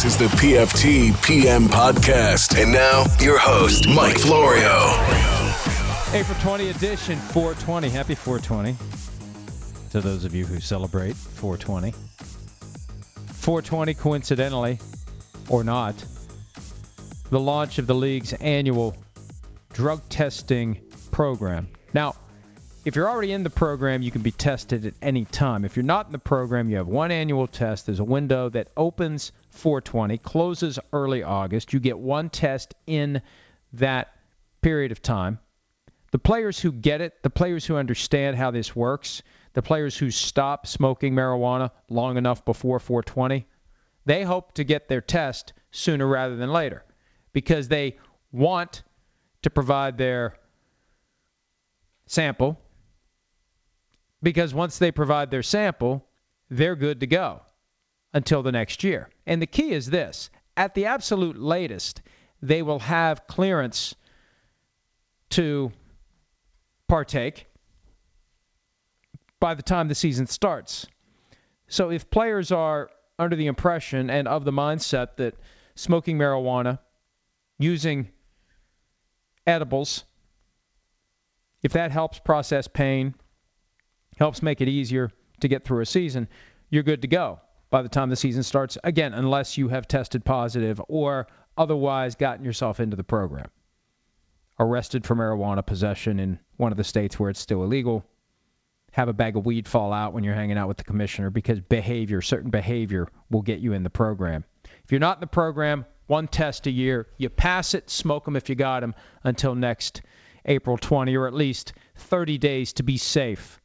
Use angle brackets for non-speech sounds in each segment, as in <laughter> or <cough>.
This is the PFT PM podcast. And now, your host, Mike Florio. April 20 edition, 420. Happy 420 to those of you who celebrate 420. 420, coincidentally, or not, the launch of the league's annual drug testing program. Now, if you're already in the program, you can be tested at any time. If you're not in the program, you have one annual test. There's a window that opens 420, closes early August. You get one test in that period of time. The players who get it, the players who understand how this works, the players who stop smoking marijuana long enough before 420, they hope to get their test sooner rather than later because they want to provide their sample because once they provide their sample, they're good to go until the next year. And the key is this at the absolute latest, they will have clearance to partake by the time the season starts. So if players are under the impression and of the mindset that smoking marijuana, using edibles, if that helps process pain, helps make it easier to get through a season, you're good to go by the time the season starts. Again, unless you have tested positive or otherwise gotten yourself into the program. Arrested for marijuana possession in one of the states where it's still illegal. Have a bag of weed fall out when you're hanging out with the commissioner because behavior, certain behavior, will get you in the program. If you're not in the program, one test a year, you pass it, smoke them if you got them until next April 20, or at least 30 days to be safe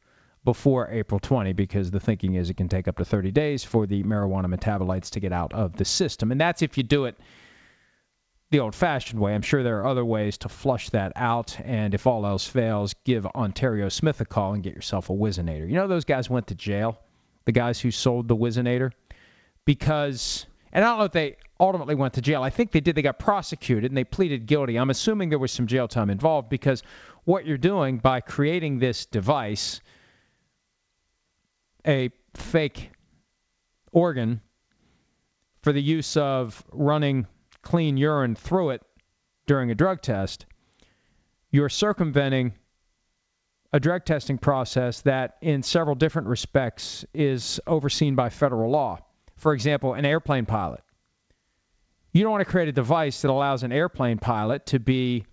before April 20 because the thinking is it can take up to 30 days for the marijuana metabolites to get out of the system. And that's if you do it the old fashioned way. I'm sure there are other ways to flush that out. And if all else fails, give Onterrio Smith a call and get yourself a Whizzinator. You know, those guys went to jail, the guys who sold the Whizzinator, because, and I don't know if they ultimately went to jail. I think they did. They got prosecuted and they pleaded guilty. I'm assuming there was some jail time involved because what you're doing by creating this device a fake organ for the use of running clean urine through it during a drug test, you're circumventing a drug testing process that, in several different respects, is overseen by federal law. For example, an airplane pilot. You don't want to create a device that allows an airplane pilot to be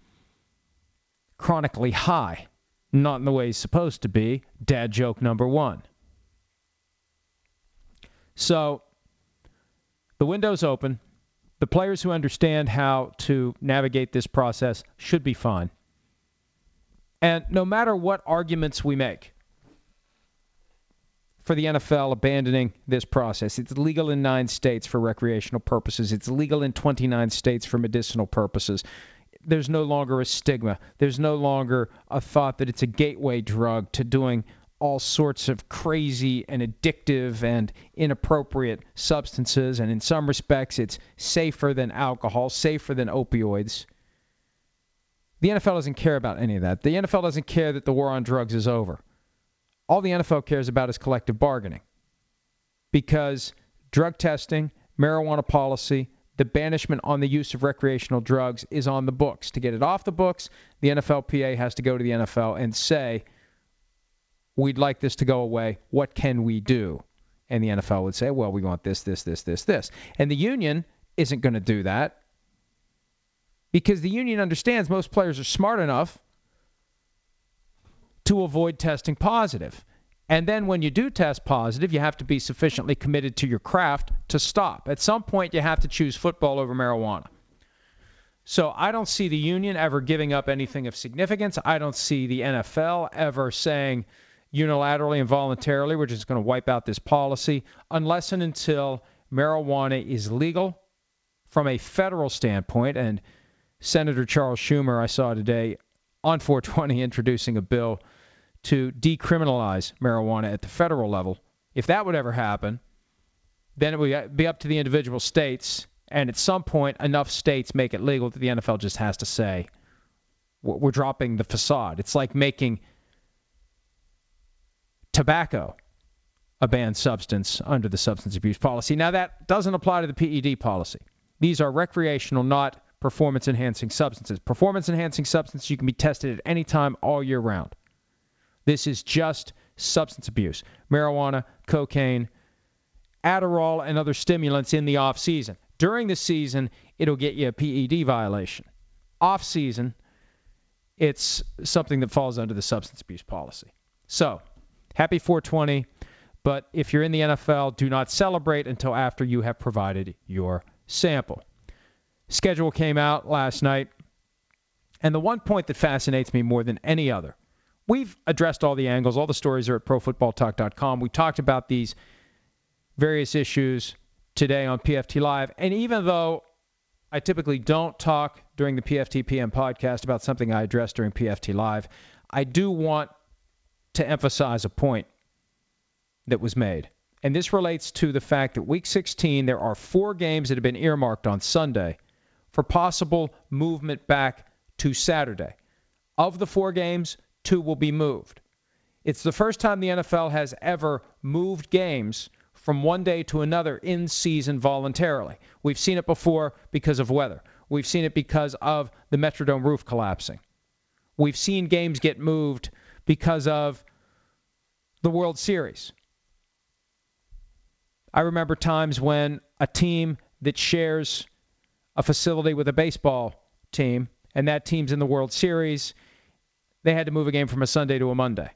chronically high, not in the way he's supposed to be. Dad joke number one. So the window's open. The players who understand how to navigate this process should be fine. And no matter what arguments we make for the NFL abandoning this process, it's legal in nine states for recreational purposes, it's legal in 29 states for medicinal purposes. There's no longer a stigma. There's no longer a thought that it's a gateway drug to doing all sorts of crazy and addictive and inappropriate substances, and in some respects, it's safer than alcohol, safer than opioids. The NFL doesn't care about any of that. The NFL doesn't care that the war on drugs is over. All the NFL cares about is collective bargaining. Because drug testing, marijuana policy, the banishment on the use of recreational drugs is on the books. To get it off the books, the NFLPA has to go to the NFL and say, we'd like this to go away. What can we do? And the NFL would say, well, we want this, this, this, this, this. And the union isn't going to do that because the union understands most players are smart enough to avoid testing positive. And then when you do test positive, you have to be sufficiently committed to your craft to stop. At some point, you have to choose football over marijuana. So I don't see the union ever giving up anything of significance. I don't see the NFL ever saying, unilaterally and voluntarily. We're just going to wipe out this policy unless and until marijuana is legal from a federal standpoint. And Senator Charles Schumer, I saw today on 420, introducing a bill to decriminalize marijuana at the federal level. If that would ever happen, then it would be up to the individual states. And at some point, enough states make it legal that the NFL just has to say, we're dropping the facade. It's like making tobacco a banned substance under the substance abuse policy. Now, that doesn't apply to the PED policy. These are recreational, not performance enhancing substances. Performance enhancing substances you can be tested at any time all year round. This is just substance abuse marijuana, cocaine, Adderall, and other stimulants in the off season. During the season, it'll get you a PED violation. Off season, it's something that falls under the substance abuse policy. So, happy 420, but if you're in the NFL, do not celebrate until after you have provided your sample. Schedule came out last night, and the one point that fascinates me more than any other we've addressed all the angles. All the stories are at profootballtalk.com. We talked about these various issues today on PFT Live. And even though I typically don't talk during the PFT PM podcast about something I addressed during PFT Live, I do want to emphasize a point that was made. And this relates to the fact that week 16, there are four games that have been earmarked on Sunday for possible movement back to Saturday. Of the four games, two will be moved. It's the first time the NFL has ever moved games from one day to another in season voluntarily. We've seen it before because of weather. We've seen it because of the Metrodome roof collapsing. We've seen games get moved because of the World Series. I remember times when a team that shares a facility with a baseball team and that team's in the World Series they had to move a game from a Sunday to a Monday.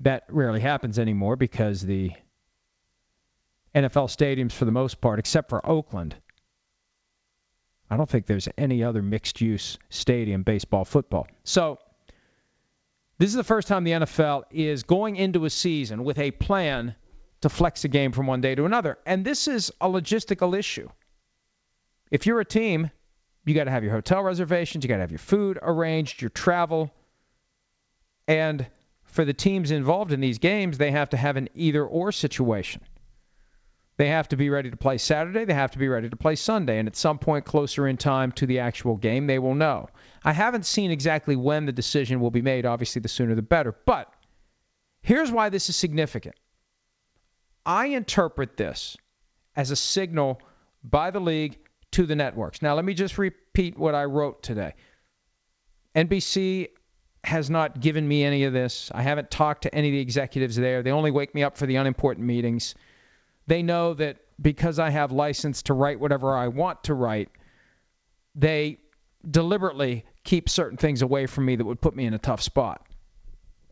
That rarely happens anymore because the NFL stadiums, for the most part, except for Oakland, I don't think there's any other mixed use stadium, baseball, football. So, this is the first time the NFL is going into a season with a plan to flex a game from one day to another. And this is a logistical issue. If you're a team you got to have your hotel reservations, you got to have your food arranged, your travel. And for the teams involved in these games, they have to have an either or situation. They have to be ready to play Saturday, they have to be ready to play Sunday, and at some point closer in time to the actual game, they will know. I haven't seen exactly when the decision will be made. Obviously, the sooner the better. But here's why this is significant. I interpret this as a signal by the league to the networks. Now, let me just repeat what I wrote today. NBC has not given me any of this. I haven't talked to any of the executives there. They only wake me up for the unimportant meetings. They know that because I have license to write whatever I want to write, they deliberately keep certain things away from me that would put me in a tough spot.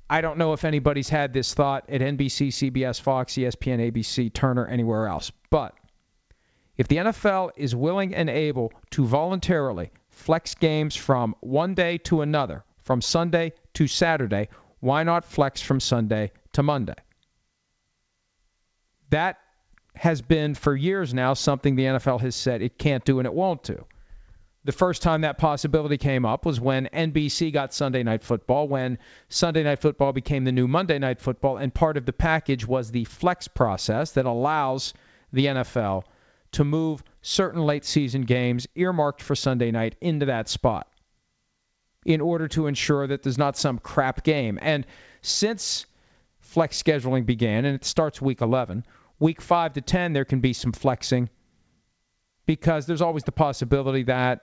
I don't know if anybody's had this thought at NBC, CBS, Fox, ESPN, ABC, Turner, anywhere else, but if the NFL is willing and able to voluntarily flex games from one day to another, from Sunday to Saturday, why not flex from Sunday to Monday? That has been for years now something the NFL has said it can't do and it won't do. The first time that possibility came up was when NBC got Sunday Night Football, when Sunday Night Football became the new Monday Night Football, and part of the package was the flex process that allows the NFL to move certain late season games earmarked for Sunday night into that spot in order to ensure that there's not some crap game. And since flex scheduling began, and it starts week 11, week 5 to 10, there can be some flexing because there's always the possibility that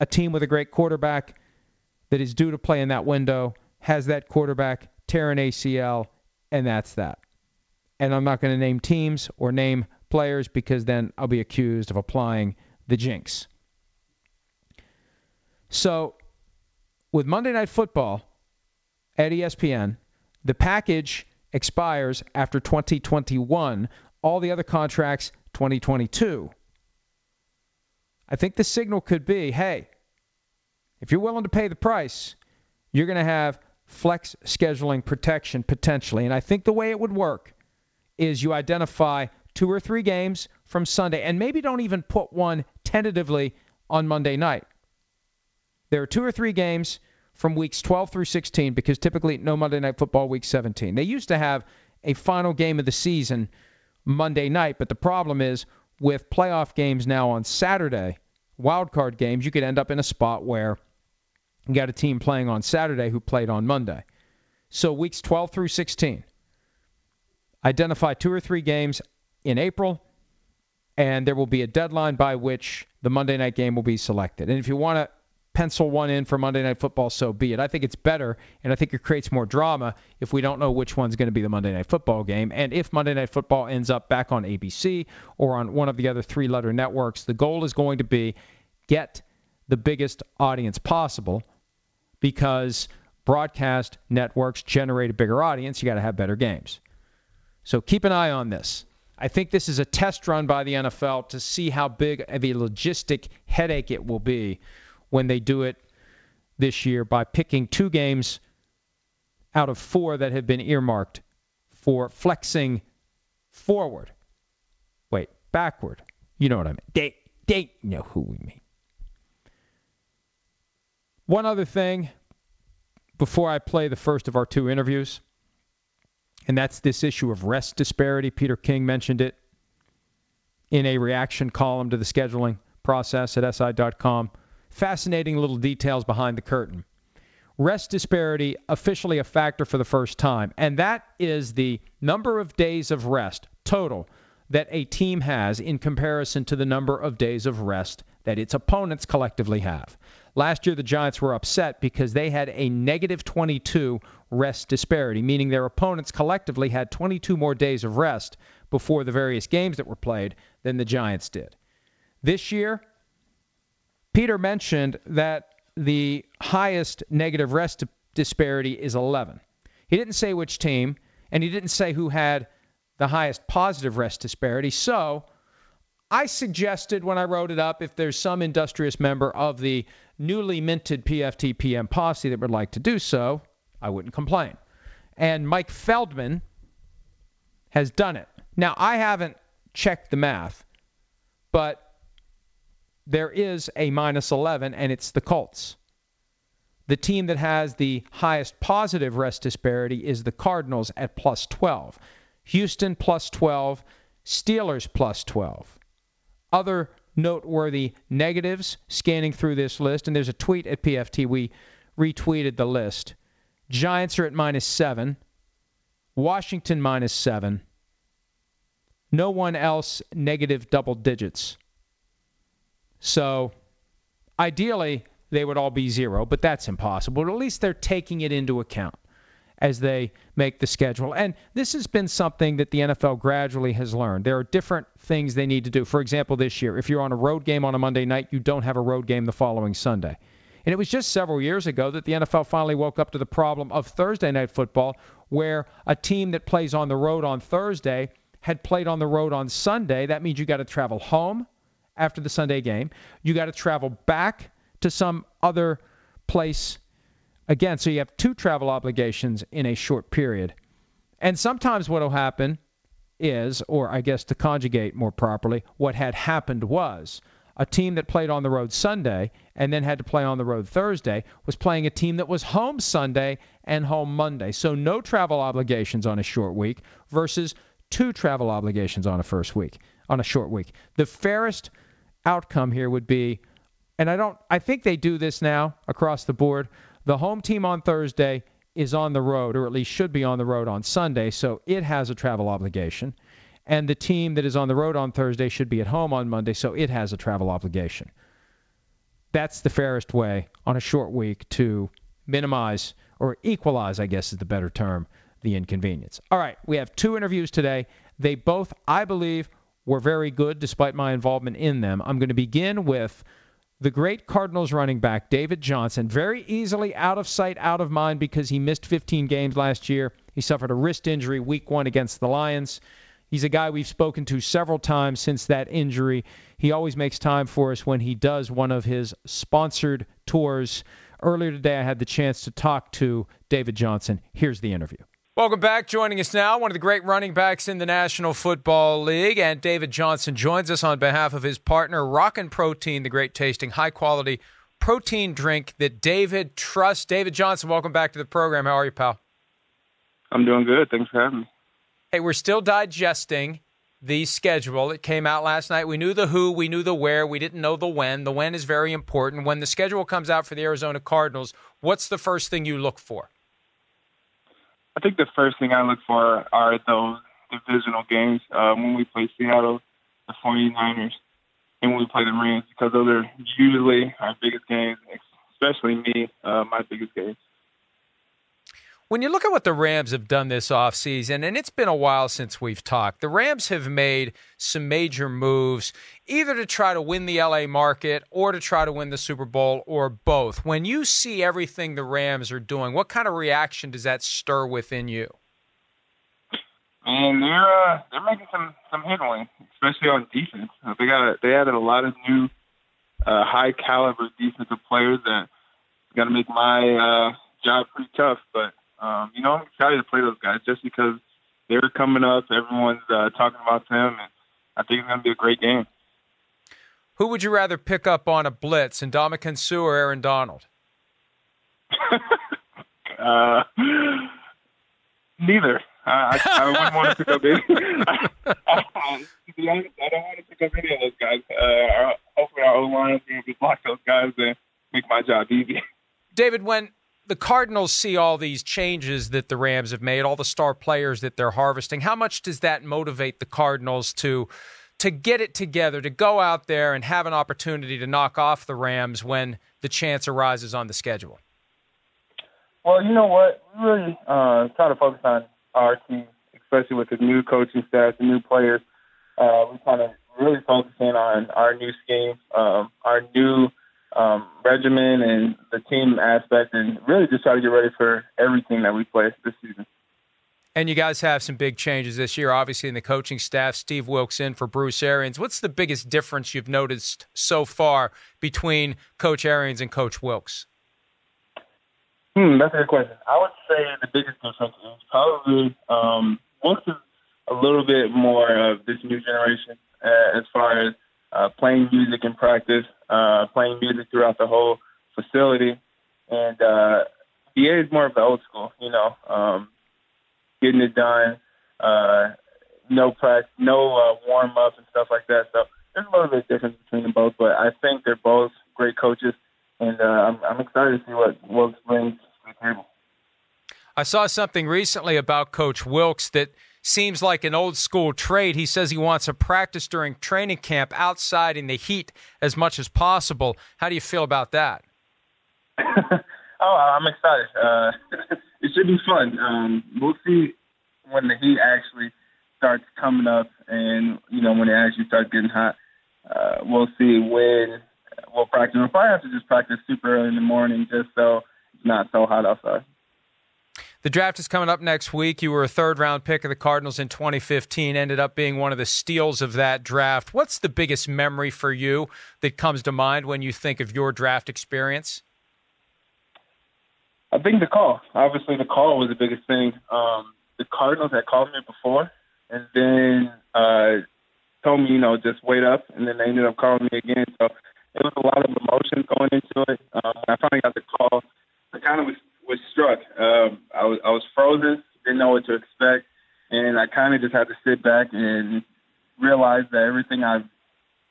a team with a great quarterback that is due to play in that window has that quarterback tear an ACL, and that's that. And I'm not going to name teams or name players because then I'll be accused of applying the jinx. So, with Monday Night Football at ESPN, the package expires after 2021. All the other contracts 2022. I think the signal could be, hey, if you're willing to pay the price, you're going to have flex scheduling protection potentially. And I think the way it would work is you identify two or three games from Sunday, and maybe don't even put one tentatively on Monday night. There are two or three games from weeks 12 through 16 because typically no Monday Night Football week 17. They used to have a final game of the season Monday night, but the problem is with playoff games now on Saturday, wild card games, you could end up in a spot where you got a team playing on Saturday who played on Monday. So weeks 12 through 16, identify two or three games in April, and there will be a deadline by which the Monday night game will be selected. And if you want to pencil one in for Monday Night Football, so be it. I think it's better, and I think it creates more drama if we don't know which one's going to be the Monday Night Football game. And if Monday Night Football ends up back on ABC or on one of the other three letter networks, the goal is going to be get the biggest audience possible because broadcast networks generate a bigger audience. You got to have better games. So keep an eye on this. I think this is a test run by the NFL to see how big of a logistic headache it will be when they do it this year by picking two games out of four that have been earmarked for flexing forward. Wait, backward. You know what I mean. They, they know who we mean. One other thing before I play the first of our two interviews, and that's this issue of rest disparity. Peter King mentioned it in a reaction column to the scheduling process at SI.com fascinating little details behind the curtain. Rest disparity officially a factor for the first time, and that is the number of days of rest total that a team has in comparison to the number of days of rest that its opponents collectively have. Last year, the Giants were upset because they had a negative 22 rest disparity, meaning their opponents collectively had 22 more days of rest before the various games that were played than the Giants did. This year, Peter mentioned that the highest negative rest disparity is 11. He didn't say which team, and he didn't say who had the highest positive rest disparity. So I suggested when I wrote it up if there's some industrious member of the newly minted PFT PM posse that would like to do so, I wouldn't complain. And Mike Feldman has done it. Now, I haven't checked the math, but there is a minus 11, and it's the Colts. The team that has the highest positive rest disparity is the Cardinals at plus 12. Houston plus 12, Steelers plus 12. Other noteworthy negatives scanning through this list, and there's a tweet at PFT. We retweeted the list. Giants are at minus 7, Washington minus 7. No one else negative double digits. So ideally, they would all be zero, but that's impossible. But at least they're taking it into account as they make the schedule. And this has been something that the NFL gradually has learned. There are different things they need to do. For example, this year, if you're on a road game on a Monday night, you don't have a road game the following Sunday. And it was just several years ago that the NFL finally woke up to the problem of Thursday night football, where a team that plays on the road on Thursday had played on the road on Sunday. That means you got to travel home after the Sunday game. You got to travel back to some other place again. So you have two travel obligations in a short period. And sometimes what will happen is, or I guess to conjugate more properly, what had happened was a team that played on the road Sunday and then had to play on the road Thursday was playing a team that was home Sunday and home Monday. So no travel obligations on a short week versus two travel obligations on a first week, on a short week. The fairest outcome here would be, and I don't, I think they do this now across the board. The home team on Thursday is on the road, or at least should be on the road on Sunday, so it has a travel obligation. And the team that is on the road on Thursday should be at home on Monday, so it has a travel obligation. That's the fairest way on a short week to minimize or equalize, I guess is the better term, the inconvenience. All right, we have two interviews today. They both, I believe, were very good despite my involvement in them. I'm going to begin with the great Cardinals running back, David Johnson, very easily out of sight, out of mind because he missed 15 games last year. He suffered a wrist injury week one against the Lions. He's a guy we've spoken to several times since that injury. He always makes time for us when he does one of his sponsored tours Earlier today, I had the chance to talk to David Johnson. Here's the interview. Welcome back. Joining us now, one of the great running backs in the National Football League, and David Johnson joins us on behalf of his partner, Rockin' Protein, the great tasting, high quality protein drink that David trusts. David Johnson, welcome back to the program. How are you, pal? I'm doing good. Thanks for having me. Hey, we're still digesting the schedule. It came out last night. We knew the who, we knew the where, we didn't know the when. The when is very important. When the schedule comes out for the Arizona Cardinals, what's the first thing you look for? I think the first thing I look for are those divisional games uh, when we play Seattle, the 49ers, and when we play the Rams, because those are usually our biggest games, especially me, uh, my biggest games. When you look at what the Rams have done this offseason, and it's been a while since we've talked, the Rams have made some major moves, either to try to win the LA market or to try to win the Super Bowl or both. When you see everything the Rams are doing, what kind of reaction does that stir within you? And they're uh, they're making some some headway, especially on defense. Uh, they got a, they added a lot of new uh, high caliber defensive players that got to make my uh, job pretty tough, but um, you know, I'm excited to play those guys just because they're coming up. Everyone's uh, talking about them, and I think it's going to be a great game. Who would you rather pick up on a blitz, Ndamukong Suh or Aaron Donald? <laughs> uh, neither. I, I wouldn't want to pick up any. <laughs> to be honest, I don't want to pick up any of those guys. Uh, hopefully, our O line is going to block those guys and make my job easy. David, when the Cardinals see all these changes that the Rams have made, all the star players that they're harvesting. How much does that motivate the Cardinals to to get it together, to go out there and have an opportunity to knock off the Rams when the chance arises on the schedule? Well, you know what? We really uh, try to focus on our team, especially with the new coaching staff, the new players. Uh, we kind of really focus in on our new scheme, um, our new um, regimen and the team aspect, and really just try to get ready for everything that we play this season. And you guys have some big changes this year, obviously in the coaching staff. Steve Wilks in for Bruce Arians. What's the biggest difference you've noticed so far between Coach Arians and Coach Wilks? Hmm, that's a good question. I would say the biggest difference is probably um, Wilks is a little bit more of this new generation uh, as far as uh, playing music in practice, uh, playing music throughout the whole facility. And uh, is more of the old school, you know, um, getting it done, uh, no practice, no uh, warm up and stuff like that. So there's a little bit of difference between them both, but I think they're both great coaches, and uh, I'm, I'm excited to see what Wilks brings to the table. I saw something recently about Coach Wilks that – seems like an old school trade. He says he wants to practice during training camp outside in the heat as much as possible. How do you feel about that? <laughs> oh, I'm excited. Uh, <laughs> it should be fun. Um, we'll see when the heat actually starts coming up, and you know when it actually starts getting hot. Uh, we'll see when we'll practice. We'll probably have to just practice super early in the morning, just so it's not so hot outside. The draft is coming up next week. You were a third round pick of the Cardinals in 2015, ended up being one of the steals of that draft. What's the biggest memory for you that comes to mind when you think of your draft experience? I think the call. Obviously, the call was the biggest thing. Um, the Cardinals had called me before, and then uh, told me, you know, just wait up, and then they ended up calling me again. So it was a lot of emotion going into it. Um, when I finally got the call, I kind of was was struck. Um, I was I was frozen, didn't know what to expect, and I kind of just had to sit back and realize that everything I've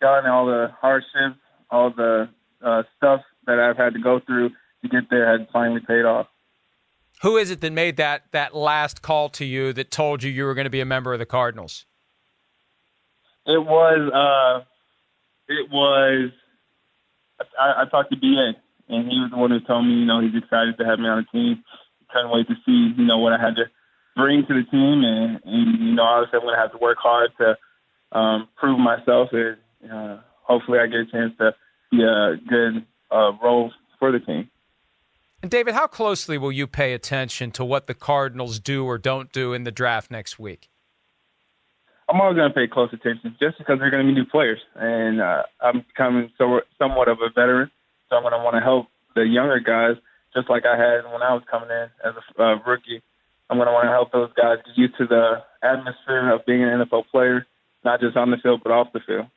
done, all the hardships, all the uh, stuff that I've had to go through to get there, had finally paid off. Who is it that made that that last call to you that told you you were going to be a member of the Cardinals? It was uh, it was I, I talked to BA and he was the one who told me, you know, he's excited to have me on the team. Couldn't wait to see, you know, what I had to bring to the team, and, and you know, obviously I'm going to have to work hard to um, prove myself, and uh, hopefully I get a chance to be a good uh, role for the team. And David, how closely will you pay attention to what the Cardinals do or don't do in the draft next week? I'm always going to pay close attention, just because they're going to be new players, and uh, I'm becoming so somewhat of a veteran. So I'm going to want to help the younger guys, just like I had when I was coming in as a uh, rookie. I'm going to want to help those guys get used to the atmosphere of being an NFL player, not just on the field but off the field.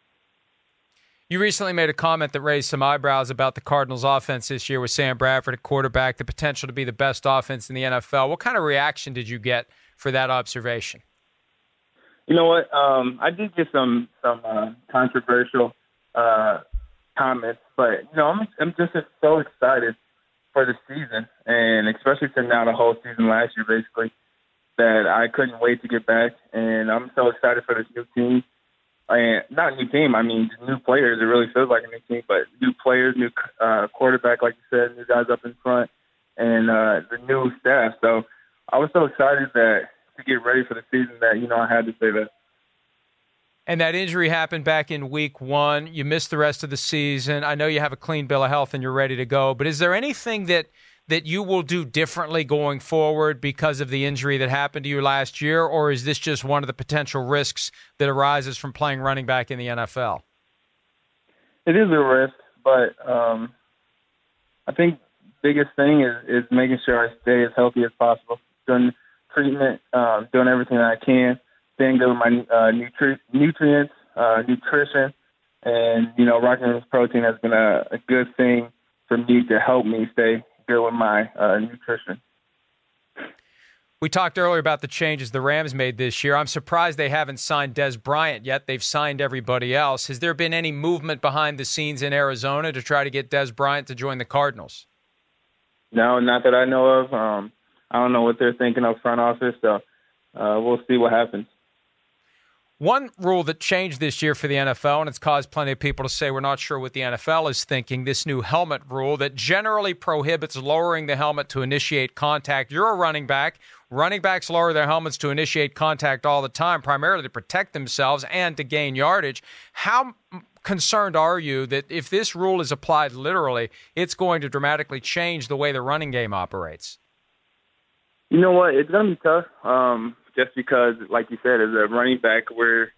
You recently made a comment that raised some eyebrows about the Cardinals' offense this year with Sam Bradford at quarterback, the potential to be the best offense in the NFL. What kind of reaction did you get for that observation? You know what? Um, I did get some some uh, controversial uh, comments, but you know, I'm I'm just so excited for the season, and especially to now the whole season last year, basically, that I couldn't wait to get back, and I'm so excited for this new team. And not a new team, I mean new players. It really feels like a new team, but new players, new uh, quarterback, like you said, new guys up in front, and uh, the new staff. So I was so excited that to get ready for the season that you know I had to say that. And that injury happened back in week one. You missed the rest of the season. I know you have a clean bill of health and you're ready to go. But is there anything that that you will do differently going forward because of the injury that happened to you last year, or is this just one of the potential risks that arises from playing running back in the NFL? It is a risk, but um, I think biggest thing is is making sure I stay as healthy as possible, doing treatment, um, doing everything I can staying good with my uh, nutri- nutrients, uh, nutrition, and you know, rocking this protein has been a, a good thing for me to help me stay good with my uh, nutrition. We talked earlier about the changes the Rams made this year. I'm surprised they haven't signed Dez Bryant yet. They've signed everybody else. Has there been any movement behind the scenes in Arizona to try to get Dez Bryant to join the Cardinals? No, not that I know of. Um, I don't know what they're thinking of front office, so uh, we'll see what happens. One rule that changed this year for the NFL, and it's caused plenty of people to say we're not sure what the NFL is thinking this new helmet rule that generally prohibits lowering the helmet to initiate contact. You're a running back. Running backs lower their helmets to initiate contact all the time, primarily to protect themselves and to gain yardage. How concerned are you that if this rule is applied literally, it's going to dramatically change the way the running game operates? You know what? It's going to be tough. Um, just because, like you said, as a running back, we're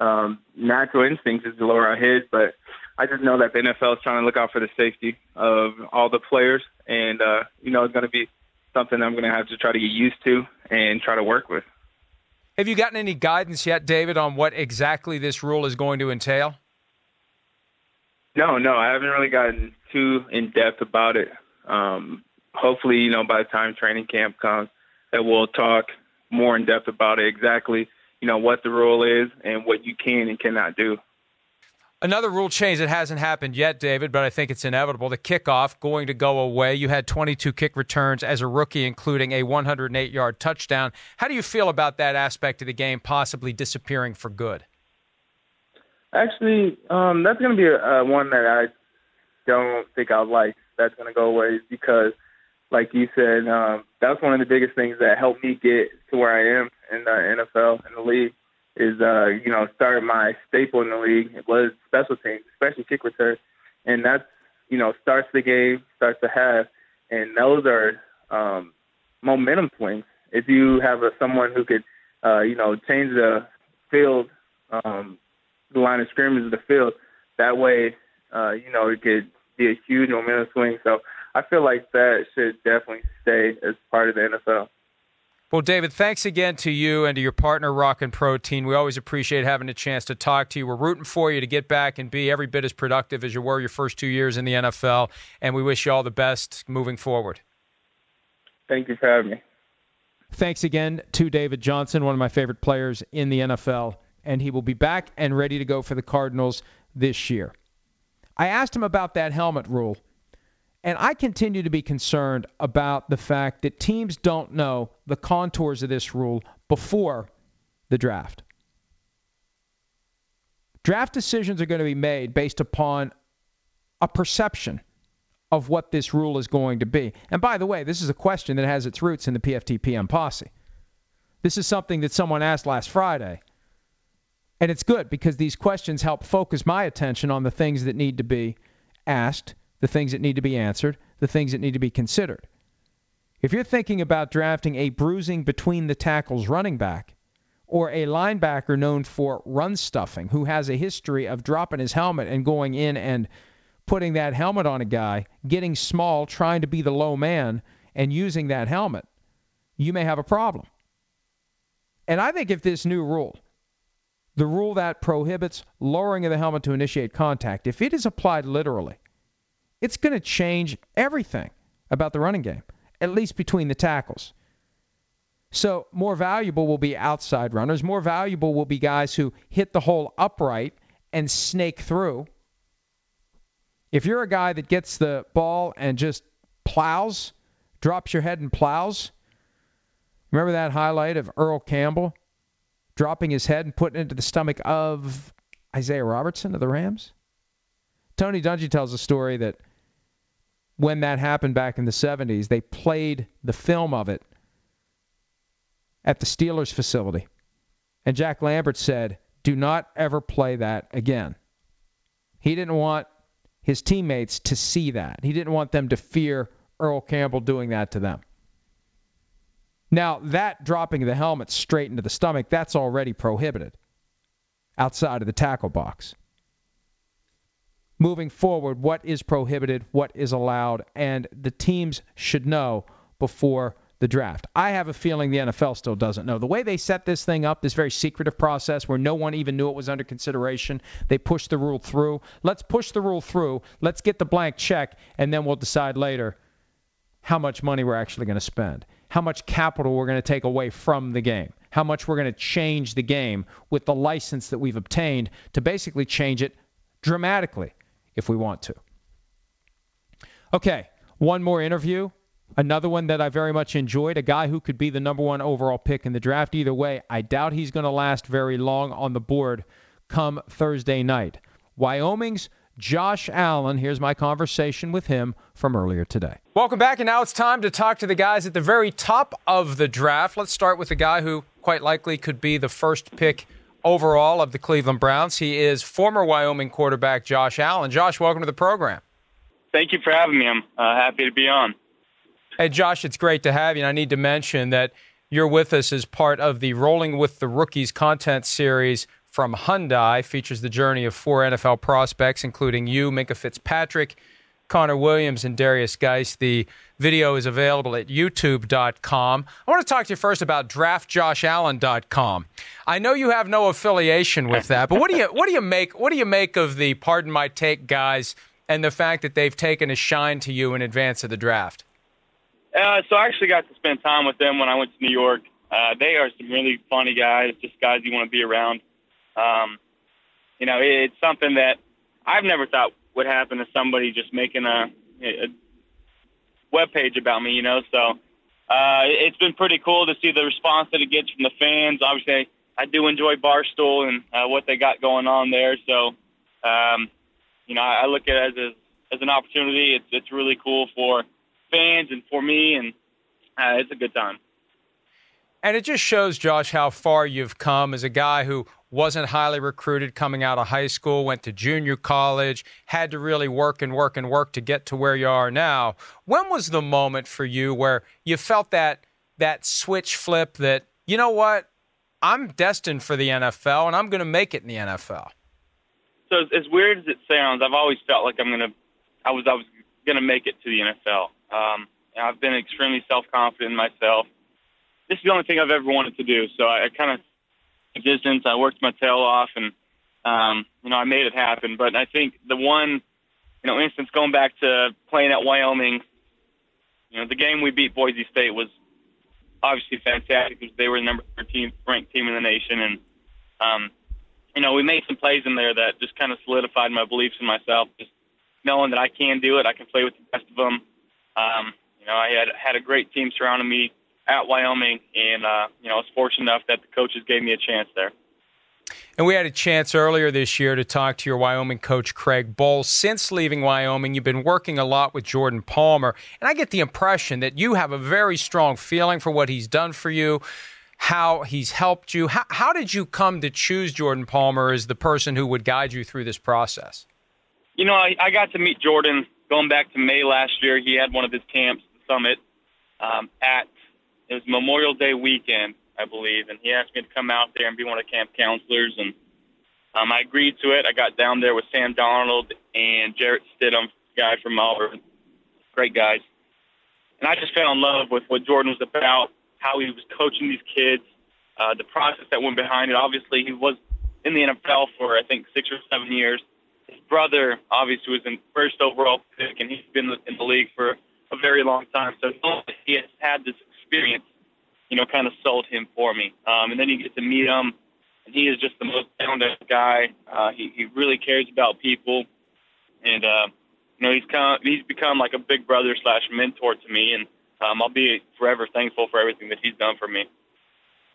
um, natural instincts is to lower our heads, but I just know that the NFL is trying to look out for the safety of all the players, and uh, you know, it's going to be something I'm going to have to try to get used to and try to work with. Have you gotten any guidance yet, David, on what exactly this rule is going to entail? No, no, I haven't really gotten too in depth about it. Um, hopefully, you know, by the time training camp comes, that we'll talk more in depth about it, exactly, you know, what the rule is and what you can and cannot do. Another rule change that hasn't happened yet, David, but I think it's inevitable. The kickoff going to go away. You had 22 kick returns as a rookie, including a 108 yard touchdown. How do you feel about that aspect of the game possibly disappearing for good? Actually, um, that's going to be a, a one that I don't think I'll like. That's going to go away because like you said, um, that's one of the biggest things that helped me get to where I am in the NFL in the league. Is uh, you know, start my staple in the league it was special teams, especially kick return, and that's you know starts the game, starts the half, and those are um, momentum swings. If you have a, someone who could, uh, you know, change the field, um, the line of scrimmage of the field, that way, uh, you know, it could be a huge momentum swing. So I feel like that should definitely stay as part of the NFL. Well, David, thanks again to you and to your partner, Rockin' Protein. We always appreciate having a chance to talk to you. We're rooting for you to get back and be every bit as productive as you were your first two years in the NFL, and we wish you all the best moving forward. Thank you for having me. Thanks again to David Johnson, one of my favorite players in the NFL, and he will be back and ready to go for the Cardinals this year. I asked him about that helmet rule and I continue to be concerned about the fact that teams don't know the contours of this rule before the draft. Draft decisions are going to be made based upon a perception of what this rule is going to be. And by the way, this is a question that has its roots in the PFT PM posse. This is something that someone asked last Friday. And it's good because these questions help focus my attention on the things that need to be asked the things that need to be answered, the things that need to be considered. If you're thinking about drafting a bruising between the tackles running back or a linebacker known for run stuffing who has a history of dropping his helmet and going in and putting that helmet on a guy, getting small, trying to be the low man, and using that helmet, you may have a problem. And I think if this new rule, the rule that prohibits lowering of the helmet to initiate contact, if it is applied literally, it's going to change everything about the running game, at least between the tackles. So, more valuable will be outside runners. More valuable will be guys who hit the hole upright and snake through. If you're a guy that gets the ball and just plows, drops your head and plows, remember that highlight of Earl Campbell dropping his head and putting it into the stomach of Isiah Robertson of the Rams? Tony Dungy tells a story that when that happened back in the 70s, they played the film of it at the Steelers facility. And Jack Lambert said, do not ever play that again. He didn't want his teammates to see that. He didn't want them to fear Earl Campbell doing that to them. Now, that dropping the helmet straight into the stomach, that's already prohibited outside of the tackle box. Moving forward, what is prohibited, what is allowed, and the teams should know before the draft. I have a feeling the NFL still doesn't know. The way they set this thing up, this very secretive process where no one even knew it was under consideration, they pushed the rule through. Let's push the rule through. Let's get the blank check, and then we'll decide later how much money we're actually going to spend, how much capital we're going to take away from the game, how much we're going to change the game with the license that we've obtained to basically change it dramatically if we want to. Okay, one more interview Another one that I very much enjoyed, a guy who could be the number one overall pick in the draft. Either way, I doubt he's going to last very long on the board come Thursday night. Wyoming's Josh Allen. Here's my conversation with him from earlier today. Welcome back, and now it's time to talk to the guys at the very top of the draft. Let's start with the guy who quite likely could be the first pick overall of the Cleveland Browns. He is former Wyoming quarterback Josh Allen. Josh, welcome to the program. Thank you for having me. I'm uh, happy to be on. Hey, Josh, it's great to have you. And I need to mention that you're with us as part of the Rolling with the Rookies content series from Hyundai. Features the journey of four NFL prospects, including you, Minkah Fitzpatrick, Connor Williams, and Derrius Guice. The video is available at youtube.com. I want to talk to you first about draftjoshallen.com. I know you have no affiliation with that, but what do you what do you make what do you make of the pardon my take guys and the fact that they've taken a shine to you in advance of the draft? Uh, so I actually got to spend time with them when I went to New York. Uh, they are some really funny guys, just guys you want to be around. Um, you know, it, it's something that I've never thought would happen to somebody just making a, a web page about me. You know, so uh, it's been pretty cool to see the response that it gets from the fans. Obviously, I do enjoy Barstool and uh, what they got going on there. So, um, you know, I look at it as a, as an opportunity. It's it's really cool for fans and for me, and uh, it's a good time. And it just shows, Josh, how far you've come as a guy who wasn't highly recruited coming out of high school, went to junior college, had to really work and work and work to get to where you are now. When was the moment for you where you felt that that switch flip that, you know what, I'm destined for the NFL and I'm going to make it in the NFL? So as weird as it sounds, I've always felt like I'm going to, I was, I was going to make it to the NFL. Um, I've been extremely self confident in myself. This is the only thing I've ever wanted to do. So I, I kind of distance. I worked my tail off, and um, you know I made it happen. But I think the one, you know, instance going back to playing at Wyoming, you know, the game we beat Boise State was obviously fantastic because they were the number 13th ranked team in the nation, and um, you know we made some plays in there that just kind of solidified my beliefs in myself. Just knowing that I can do it, I can play with the best of them. Um, you know, I had had a great team surrounding me at Wyoming, and uh, you know, I was fortunate enough that the coaches gave me a chance there. And we had a chance earlier this year to talk to your Wyoming coach, Craig Bohl. Since leaving Wyoming, you've been working a lot with Jordan Palmer. And I get the impression that you have a very strong feeling for what he's done for you, how he's helped you. How, how did you come to choose Jordan Palmer as the person who would guide you through this process? You know, I, I got to meet Jordan going back to May last year, he had one of his camps, the summit, um, at it was Memorial Day weekend, I believe, and he asked me to come out there and be one of the camp counselors, and um, I agreed to it. I got down there with Sam Darnold and Jarrett Stidham, guy from Auburn, great guys. And I just fell in love with what Jordan was about, how he was coaching these kids, uh, the process that went behind it. Obviously, he was in the NFL for I think six or seven years. His brother obviously was in first overall pick, and he's been in the league for a very long time. So he has had this experience, you know, kind of sold him for me. Um, and then you get to meet him, and he is just the most down to earth guy. Uh, he he really cares about people, and uh, you know he's come he's become like a big brother slash mentor to me, and um, I'll be forever thankful for everything that he's done for me.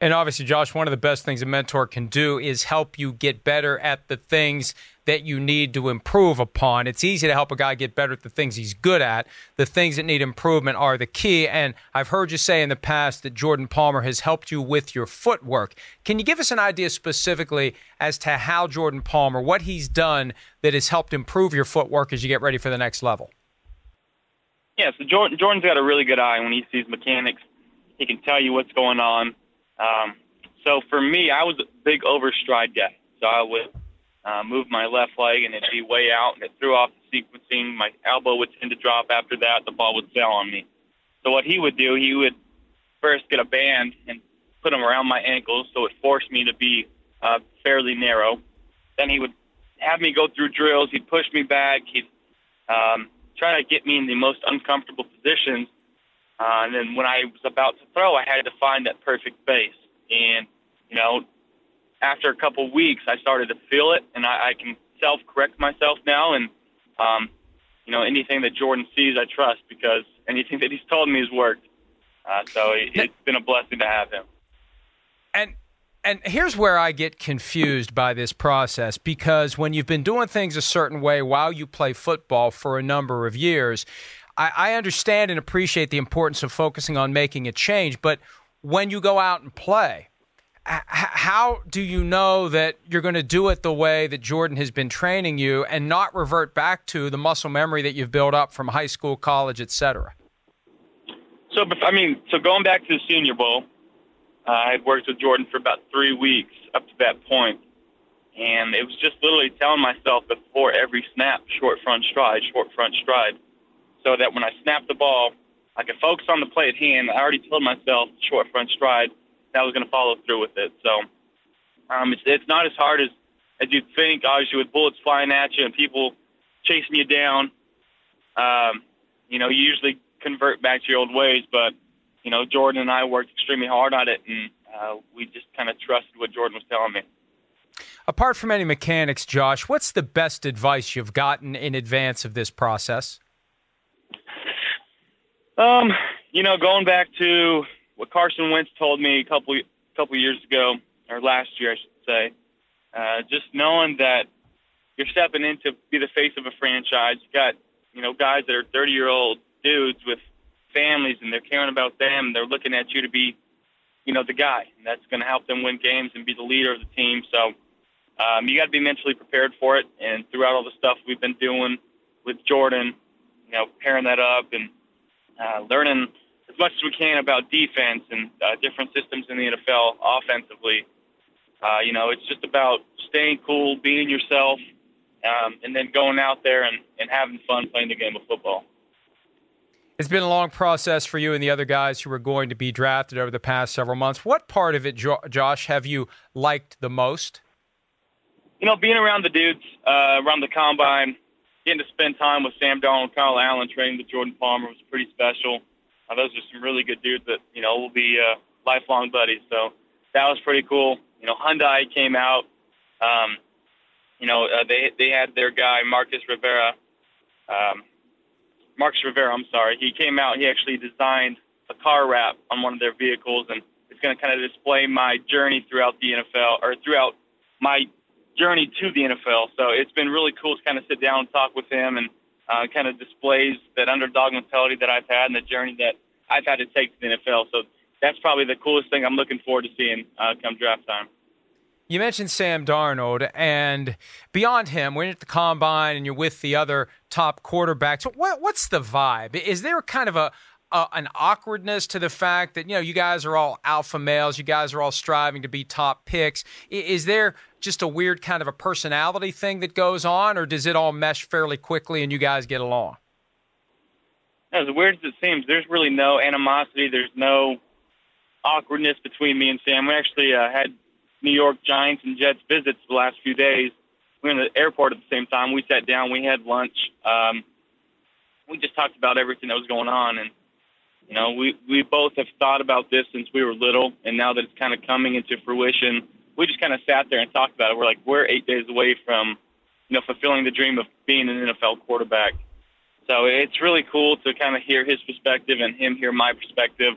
And obviously, Josh, one of the best things a mentor can do is help you get better at the things that you need to improve upon. It's easy to help a guy get better at the things he's good at. The things that need improvement are the key. And I've heard you say in the past that Jordan Palmer has helped you with your footwork. Can you give us an idea specifically as to how Jordan Palmer, what he's done that has helped improve your footwork as you get ready for the next level? Yeah, so Jordan, Jordan's got a really good eye when he sees mechanics. He can tell you what's going on. Um, so for me, I was a big overstride guy. So I would uh, move my left leg and it'd be way out and it threw off the sequencing. My elbow would tend to drop after that. The ball would sail on me. So what he would do, he would first get a band and put them around my ankles so it forced me to be uh, fairly narrow. Then he would have me go through drills. He'd push me back. He'd um, try to get me in the most uncomfortable positions uh, and then when I was about to throw, I had to find that perfect base. And, you know, after a couple of weeks, I started to feel it, and I, I can self correct myself now. And, um, you know, anything that Jordan sees, I trust because anything that he's told me has worked. Uh, so it, it's been a blessing to have him. And and here's where I get confused by this process because when you've been doing things a certain way while you play football for a number of years, I, I understand and appreciate the importance of focusing on making a change, but when you go out and play, how do you know that you're going to do it the way that Jordan has been training you and not revert back to the muscle memory that you've built up from high school, college, etc.? So, I mean, so going back to the Senior Bowl, uh, I had worked with Jordan for about three weeks up to that point, and it was just literally telling myself before every snap, short front stride, short front stride so that when I snap the ball, I could focus on the play at hand. I already told myself short front stride that was going to follow through with it. So um, it's it's not as hard as as you think. Obviously, with bullets flying at you and people chasing you down, um, you know, you usually convert back to your old ways. But you know, Jordan and I worked extremely hard on it, and uh, we just kind of trusted what Jordan was telling me. Apart from any mechanics, Josh, what's the best advice you've gotten in advance of this process? Um, you know, going back to what Carson Wentz told me a couple couple years ago, or last year, I should say, uh, just knowing that you're stepping in to be the face of a franchise. You got, you know, guys that are 30 year old dudes with families, and they're caring about them. They're looking at you to be, you know, the guy, and that's going to help them win games and be the leader of the team. So. Um, you got to be mentally prepared for it, and throughout all the stuff we've been doing with Jordan, you know, pairing that up and uh, learning as much as we can about defense and uh, different systems in the NFL offensively. Uh, you know, it's just about staying cool, being yourself, um, and then going out there and, and having fun playing the game of football. It's been a long process for you and the other guys who are going to be drafted over the past several months. What part of it, Josh, have you liked the most? You know, being around the dudes, uh, around the combine, getting to spend time with Sam Darnold, Kyle Allen, training with Jordan Palmer was pretty special. Uh, those are some really good dudes that you know will be uh, lifelong buddies. So that was pretty cool. You know, Hyundai came out. Um, you know, uh, they they had their guy Marcus Rivera. Um, Marcus Rivera, I'm sorry. He came out. He actually designed a car wrap on one of their vehicles, and it's going to kind of display my journey throughout the NFL or throughout my journey to the NFL. So it's been really cool to kind of sit down and talk with him and uh, kind of displays that underdog mentality that I've had and the journey that I've had to take to the NFL. So that's probably the coolest thing I'm looking forward to seeing uh, come draft time. You mentioned Sam Darnold, and beyond him, you're at the combine and you're with the other top quarterbacks, what, what's the vibe? Is there kind of a uh, an awkwardness to the fact that you know you guys are all alpha males, you guys are all striving to be top picks? Is there just a weird kind of a personality thing that goes on, or does it all mesh fairly quickly and you guys get along? As weird as it seems, there's really no animosity. There's no awkwardness between me and Sam. We actually uh, had New York Giants and Jets visits the last few days. We were in the airport at the same time. We sat down. We had lunch. Um, we just talked about everything that was going on, and you know, we we both have thought about this since we were little, and now that it's kind of coming into fruition, we just kind of sat there and talked about it. We're like, we're eight days away from, you know, fulfilling the dream of being an NFL quarterback. So it's really cool to kind of hear his perspective and him hear my perspective.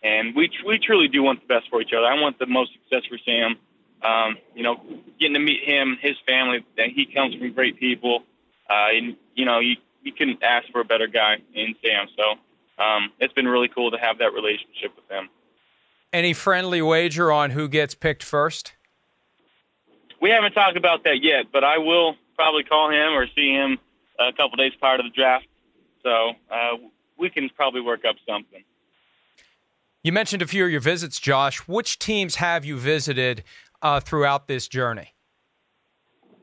And we we truly do want the best for each other. I want the most success for Sam. Um, you know, getting to meet him, his family, and he comes from great people. Uh, and you know, you you couldn't ask for a better guy in Sam. So um, it's been really cool to have that relationship with them. Any friendly wager on who gets picked first? We haven't talked about that yet, but I will probably call him or see him a couple days prior to the draft. So uh, we can probably work up something. You mentioned a few of your visits, Josh. Which teams have you visited uh, throughout this journey?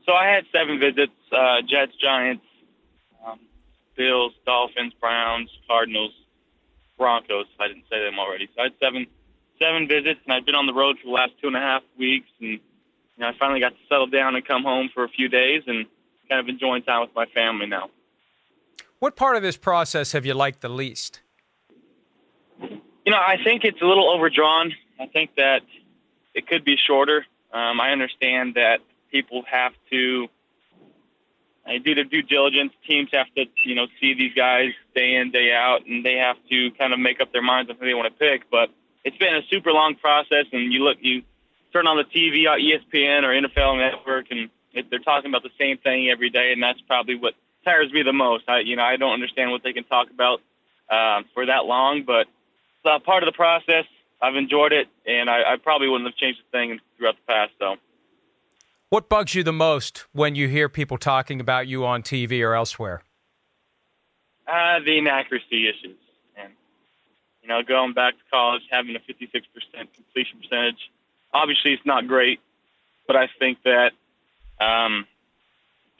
So I had seven visits: uh, Jets, Giants, um, Bills, Dolphins, Browns, Cardinals, Broncos. I didn't say them already. So I had seven seven visits, and I've been on the road for the last two and a half weeks, and you know I finally got to settle down and come home for a few days, and kind of enjoying time with my family now. What part of this process have you liked the least? You know, I think it's a little overdrawn. I think that it could be shorter. Um, I understand that people have to uh, do their due diligence. Teams have to, you know, see these guys day in, day out, and they have to kind of make up their minds on who they want to pick. But it's been a super long process, and you look, you turn on the TV, ESPN or NFL Network, and it, they're talking about the same thing every day, and that's probably what tires me the most. I, you know, I don't understand what they can talk about uh, for that long, but it's uh, part of the process. I've enjoyed it, and I, I probably wouldn't have changed a thing throughout the past. So, what bugs you the most when you hear people talking about you on TV or elsewhere? Uh, the inaccuracy issues, and you know, going back to college, having a 56% completion percentage. Obviously, it's not great, but I think that um,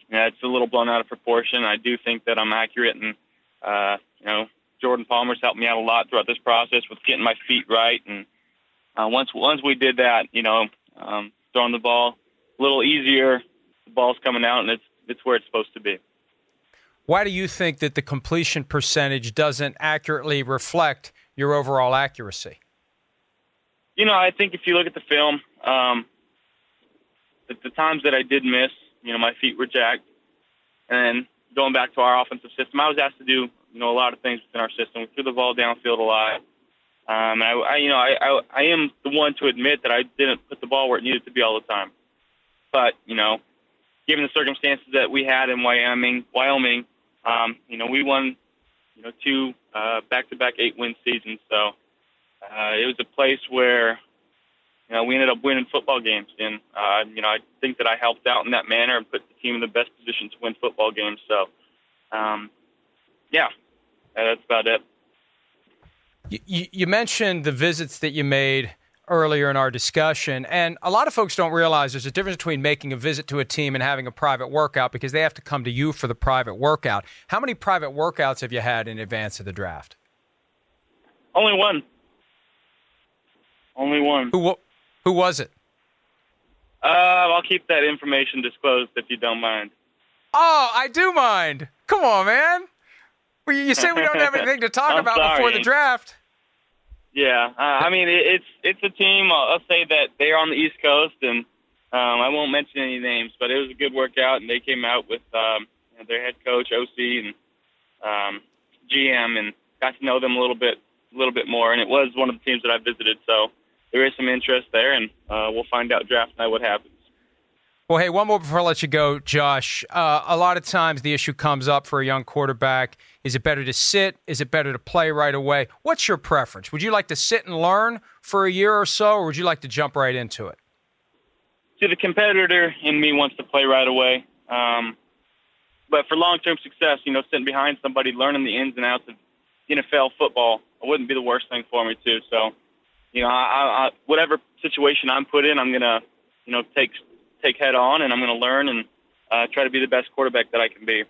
yeah, it's a little blown out of proportion. I do think that I'm accurate, and uh, you know, Jordan Palmer's helped me out a lot throughout this process with getting my feet right. And uh, once once we did that, you know, um, throwing the ball a little easier, the ball's coming out, and it's it's where it's supposed to be. Why do you think that the completion percentage doesn't accurately reflect your overall accuracy? You know, I think if you look at the film, um, the, the times that I did miss, you know, my feet were jacked, and going back to our offensive system, I was asked to do you know, a lot of things within our system. We threw the ball downfield a lot. Um, and I, I, you know, I, I, I am the one to admit that I didn't put the ball where it needed to be all the time. But you know, given the circumstances that we had in Wyoming, Wyoming, um, you know, we won, you know, two uh, back-to-back eight-win seasons. So uh, it was a place where, you know, we ended up winning football games, and uh, you know, I think that I helped out in that manner and put the team in the best position to win football games. So, um, yeah, that's about it. You, you mentioned the visits that you made earlier in our discussion, and a lot of folks don't realize there's a difference between making a visit to a team and having a private workout because they have to come to you for the private workout. How many private workouts have you had in advance of the draft? Only one. Only one. Who who was it? Uh, I'll keep that information disclosed if you don't mind. Oh, I do mind. Come on, man. You say we don't have <laughs> anything to talk about sorry. before the draft. Yeah, uh, I mean it, it's it's a team. I'll, I'll say that they're on the East Coast, and um, I won't mention any names, but it was a good workout, and they came out with um, you know, their head coach, OC, and um, GM, and got to know them a little bit, a little bit more. And it was one of the teams that I visited, so there is some interest there, and uh, we'll find out draft night what happens. Well, hey, one more before I let you go, Josh. Uh, a lot of times the issue comes up for a young quarterback. Is it better to sit? Is it better to play right away? What's your preference? Would you like to sit and learn for a year or so, or would you like to jump right into it? See, the competitor in me wants to play right away. Um, but for long-term success, you know, sitting behind somebody, learning the ins and outs of NFL football it wouldn't be the worst thing for me too. So, you know, I, I, whatever situation I'm put in, I'm gonna, you know, take take head on, and I'm gonna learn and uh, try to be the best quarterback that I can be.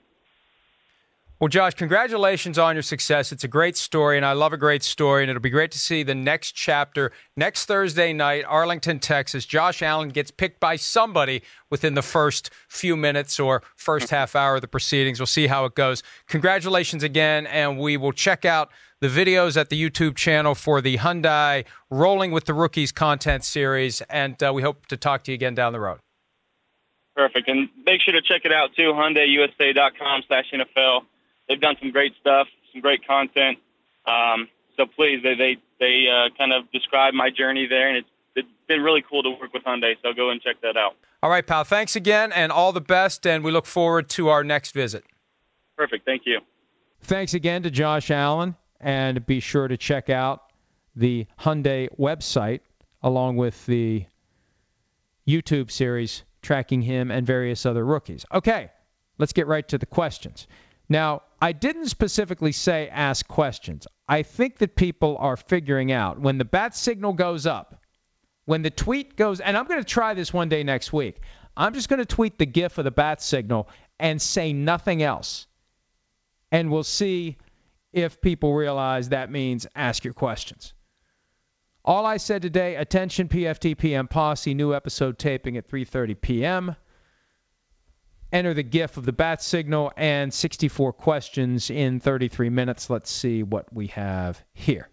Well, Josh, congratulations on your success. It's a great story, and I love a great story. And it'll be great to see the next chapter next Thursday night, Arlington, Texas. Josh Allen gets picked by somebody within the first few minutes or first half hour of the proceedings. We'll see how it goes. Congratulations again, and we will check out the videos at the YouTube channel for the Hyundai Rolling with the Rookies content series. And uh, we hope to talk to you again down the road. Perfect. And make sure to check it out too, HyundaiUSA.com slash NFL they've done some great stuff, some great content. Um, so please, they they they uh, kind of describe my journey there, and it's it's been really cool to work with Hyundai. So go and check that out. All right, pal. Thanks again, and all the best. And we look forward to our next visit. Perfect. Thank you. Thanks again to Josh Allen, and be sure to check out the Hyundai website along with the YouTube series tracking him and various other rookies. Okay, let's get right to the questions. Now, I didn't specifically say ask questions. I think that people are figuring out when the bat signal goes up, when the tweet goes, and I'm going to try this one day next week. I'm just going to tweet the GIF of the bat signal and say nothing else. And we'll see if people realize that means ask your questions. All I said today, attention PFT PM posse, new episode taping at 3:30 p.m enter the GIF of the bat signal and 64 questions in 33 minutes. Let's see what we have here.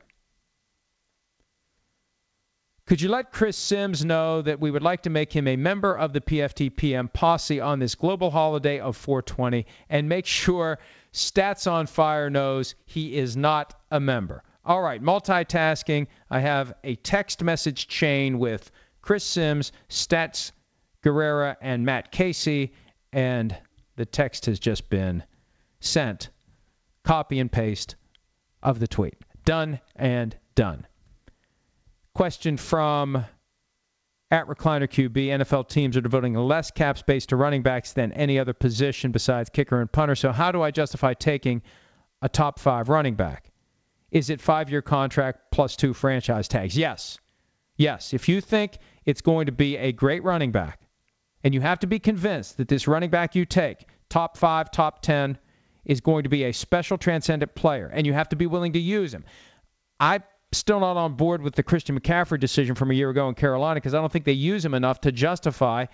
Could you let Chris Sims know that we would like to make him a member of the PFT PM posse on this global holiday of 420 and make sure Stats on Fire knows he is not a member? All right, multitasking. I have a text message chain with Chris Sims, Stats Guerrera, and Matt Casey and the text has just been sent. Copy and paste of the tweet. Done and done. Question from at Recliner QB. NFL teams are devoting less cap space to running backs than any other position besides kicker and punter. So, how do I justify taking a top five running back? Is it five year contract plus two franchise tags? Yes. Yes. If you think it's going to be a great running back, and you have to be convinced that this running back you take, top five, top 10, is going to be a special transcendent player, and you have to be willing to use him. I'm still not on board with the Christian McCaffrey decision from a year ago in Carolina because I don't think they use him enough to justify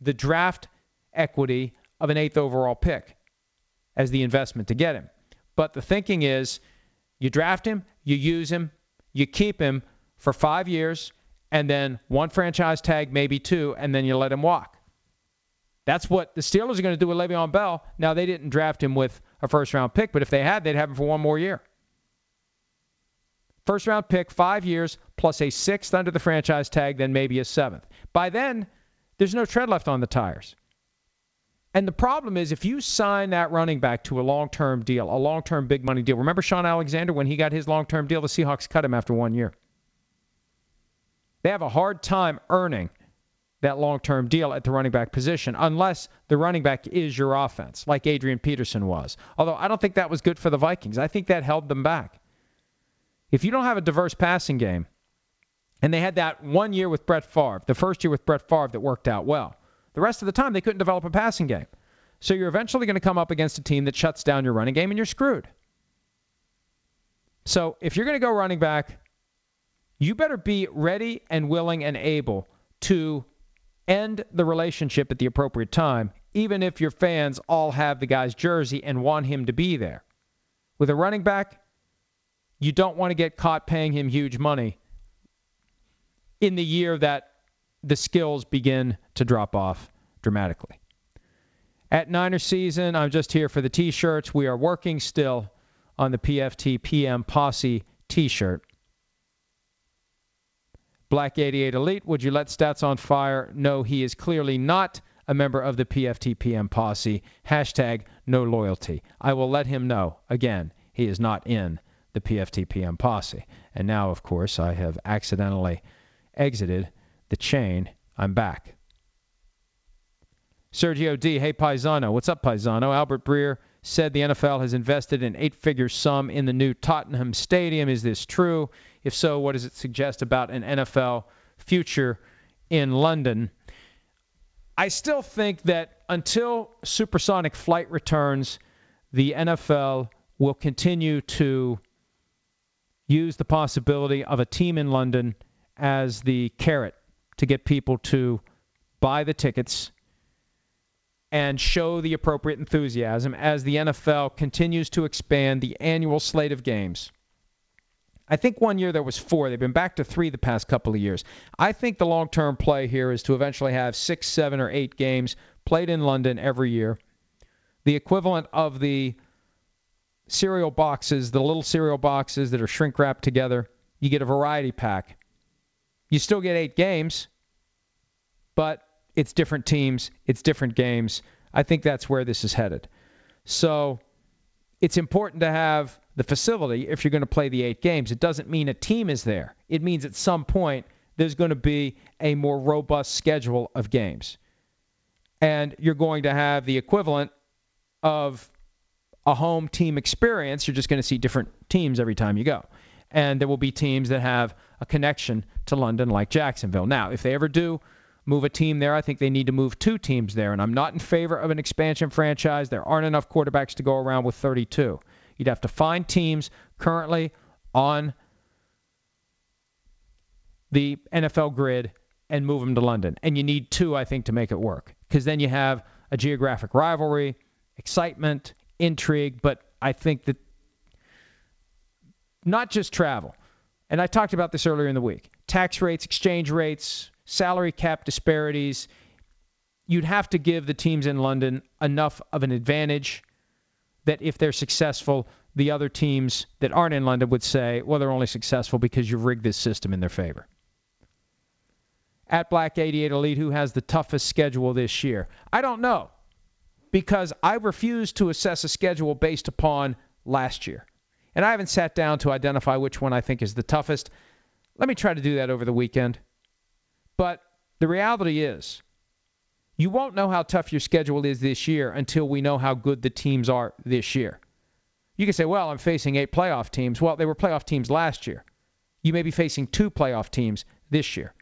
the draft equity of an eighth overall pick as the investment to get him. But the thinking is you draft him, you use him, you keep him for five years, and then one franchise tag, maybe two, and then you let him walk. That's what the Steelers are going to do with Le'Veon Bell. Now, they didn't draft him with a first round pick, but if they had, they'd have him for one more year. First round pick, five years, plus a sixth under the franchise tag, then maybe a seventh. By then, there's no tread left on the tires. And the problem is, if you sign that running back to a long term deal, a long term big money deal, remember Shaun Alexander when he got his long term deal? The Seahawks cut him after one year. They have a hard time earning that long term deal at the running back position unless the running back is your offense, like Adrian Peterson was. Although I don't think that was good for the Vikings. I think that held them back. If you don't have a diverse passing game, and they had that one year with Brett Favre, the first year with Brett Favre that worked out well, the rest of the time they couldn't develop a passing game. So you're eventually going to come up against a team that shuts down your running game and you're screwed. So if you're going to go running back, you better be ready and willing and able to end the relationship at the appropriate time, even if your fans all have the guy's jersey and want him to be there. With a running back, you don't want to get caught paying him huge money in the year that the skills begin to drop off dramatically. At Niner season, I'm just here for the t shirts. We are working still on the PFT PM Posse t shirt. Black 88 Elite, would you let Stats on Fire know he is clearly not a member of the PFTPM posse? Hashtag no loyalty. I will let him know. Again, he is not in the PFTPM posse. And now, of course, I have accidentally exited the chain. I'm back. Sergio D. Hey, Paisano. What's up, Paisano? Albert Breer said the NFL has invested an eight figure sum in the new Tottenham Stadium. Is this true? If so, what does it suggest about an NFL future in London? I still think that until supersonic flight returns, the NFL will continue to use the possibility of a team in London as the carrot to get people to buy the tickets and show the appropriate enthusiasm as the NFL continues to expand the annual slate of games. I think one year there was four. They've been back to three the past couple of years. I think the long term play here is to eventually have six, seven, or eight games played in London every year. The equivalent of the cereal boxes, the little cereal boxes that are shrink wrapped together. You get a variety pack. You still get eight games, but it's different teams, it's different games. I think that's where this is headed. So it's important to have the facility if you're going to play the eight games. It doesn't mean a team is there, it means at some point there's going to be a more robust schedule of games. And you're going to have the equivalent of a home team experience. You're just going to see different teams every time you go. And there will be teams that have a connection to London, like Jacksonville. Now, if they ever do move a team there, I think they need to move two teams there. And I'm not in favor of an expansion franchise. There aren't enough quarterbacks to go around with 32. You'd have to find teams currently on the NFL grid and move them to London. And you need two, I think, to make it work. Because then you have a geographic rivalry, excitement, intrigue, but I think that not just travel. And I talked about this earlier in the week. Tax rates, exchange rates, salary cap disparities. You'd have to give the teams in London enough of an advantage that if they're successful, the other teams that aren't in London would say, well, they're only successful because you've rigged this system in their favor. At Black 88 Elite, who has the toughest schedule this year? I don't know because I refuse to assess a schedule based upon last year. And I haven't sat down to identify which one I think is the toughest. Let me try to do that over the weekend. But the reality is, you won't know how tough your schedule is this year until we know how good the teams are this year. You can say, well, I'm facing eight playoff teams. Well, they were playoff teams last year. You may be facing two playoff teams this year.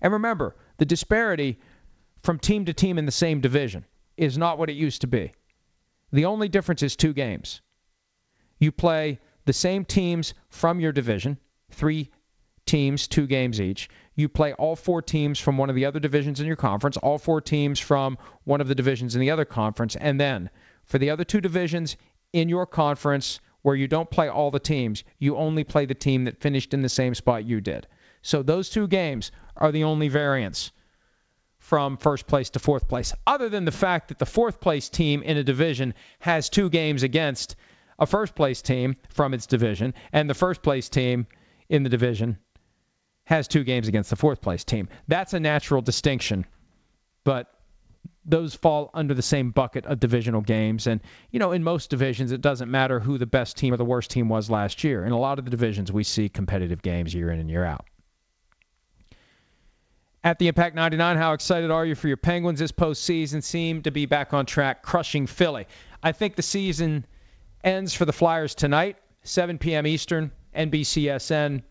And remember, the disparity from team to team in the same division is not what it used to be. The only difference is two games. You play the same teams from your division, three teams, two games each. You play all four teams from one of the other divisions in your conference, all four teams from one of the divisions in the other conference, and then for the other two divisions in your conference where you don't play all the teams, you only play the team that finished in the same spot you did. So those two games are the only variance from first place to fourth place, other than the fact that the fourth place team in a division has two games against a first place team from its division, and the first place team in the division has two games against the fourth place team. That's a natural distinction, but those fall under the same bucket of divisional games. And, you know, in most divisions, it doesn't matter who the best team or the worst team was last year. In a lot of the divisions, we see competitive games year in and year out. At the Impact 99, how excited are you for your Penguins this postseason? Seem to be back on track, crushing Philly. I think the season ends for the Flyers tonight, 7 p.m. Eastern, NBCSN.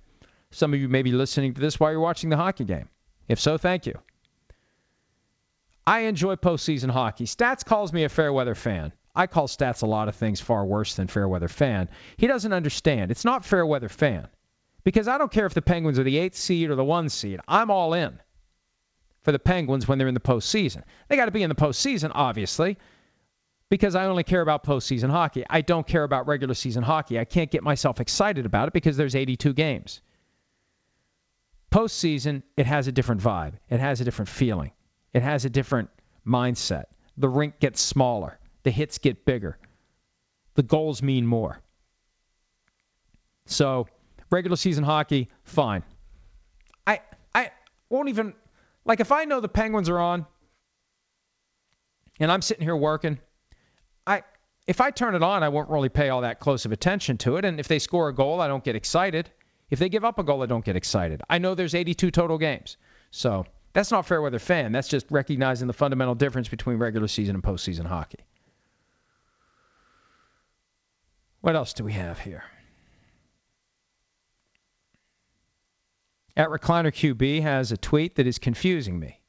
Some of you may be listening to this while you're watching the hockey game. If so, thank you. I enjoy postseason hockey. Stats calls me a fair weather fan. I call Stats a lot of things far worse than fair weather fan. He doesn't understand. It's not fair weather fan. Because I don't care if the Penguins are the eighth seed or the one seed. I'm all in for the Penguins when they're in the postseason. They got to be in the postseason, obviously, because I only care about postseason hockey. I don't care about regular season hockey. I can't get myself excited about it because there's 82 games. Postseason, it has a different vibe. It has a different feeling. It has a different mindset. The rink gets smaller. The hits get bigger. The goals mean more. So, regular season hockey, fine. I I won't even like if I know the Penguins are on and I'm sitting here working, I if I turn it on, I won't really pay all that close of attention to it. And if they score a goal, I don't get excited. If they give up a goal, I don't get excited. I know there's 82 total games. So that's not fair weather fan. That's just recognizing the fundamental difference between regular season and postseason hockey. What else do we have here? At Recliner QB has a tweet that is confusing me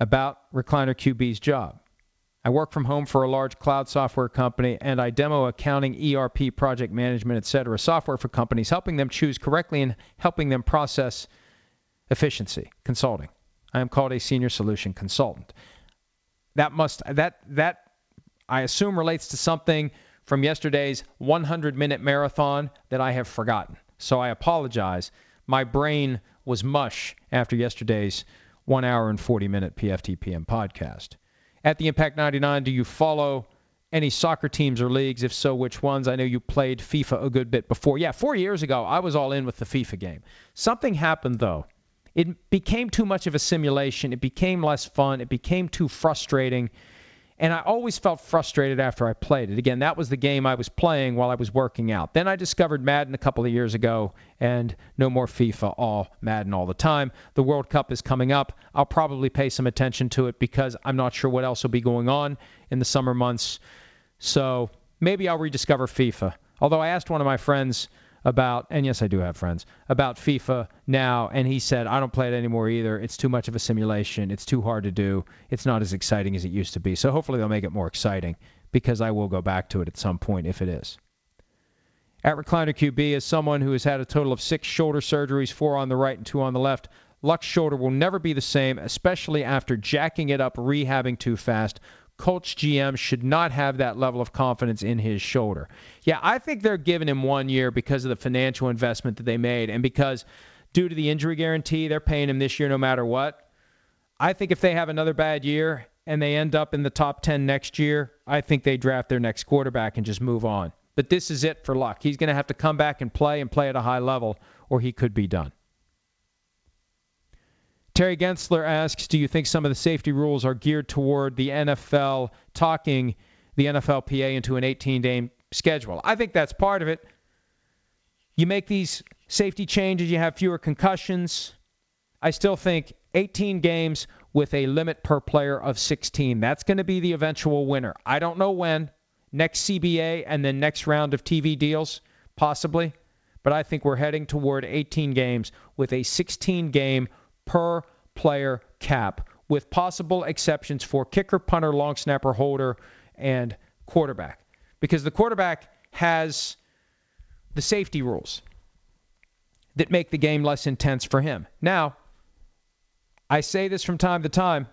about Recliner QB's job. I work from home for a large cloud software company and I demo accounting, ERP, project management, etc. software for companies, helping them choose correctly and helping them process efficiency consulting. I am called a senior solution consultant. That must that that I assume relates to something from yesterday's 100 minute marathon that I have forgotten. So I apologize. My brain was mush after yesterday's 1 hour and 40 minute PFTPM podcast at the Impact 99, do you follow any soccer teams or leagues? If so, which ones? I know you played FIFA a good bit before. Yeah, four years ago, I was all in with the FIFA game. Something happened, though. It became too much of a simulation. It became less fun. It became too frustrating. And I always felt frustrated after I played it. Again, that was the game I was playing while I was working out. Then I discovered Madden a couple of years ago, and no more FIFA, all Madden all the time. The World Cup is coming up. I'll probably pay some attention to it because I'm not sure what else will be going on in the summer months. So maybe I'll rediscover FIFA. Although I asked one of my friends about, and yes, I do have friends, about FIFA now, and he said, I don't play it anymore either. It's too much of a simulation. It's too hard to do. It's not as exciting as it used to be. So hopefully they'll make it more exciting because I will go back to it at some point if it is. At Recliner QB, as someone who has had a total of six shoulder surgeries, four on the right and two on the left, Luck's shoulder will never be the same, especially after jacking it up, rehabbing too fast. Colts GM should not have that level of confidence in his shoulder. Yeah, I think they're giving him one year because of the financial investment that they made and because due to the injury guarantee, they're paying him this year no matter what. I think if they have another bad year and they end up in the top 10 next year, I think they draft their next quarterback and just move on. But this is it for Luck. He's going to have to come back and play and play at a high level, or he could be done. Terry Gensler asks, do you think some of the safety rules are geared toward the NFL talking the NFLPA into an 18-game schedule? I think that's part of it. You make these safety changes, you have fewer concussions. I still think 18 games with a limit per player of 16. That's going to be the eventual winner. I don't know when. Next CBA and then next round of TV deals, possibly. But I think we're heading toward 18 games with a 16 game per player cap, with possible exceptions for kicker, punter, long snapper, holder, and quarterback. Because the quarterback has the safety rules that make the game less intense for him. Now, I say this from time to time.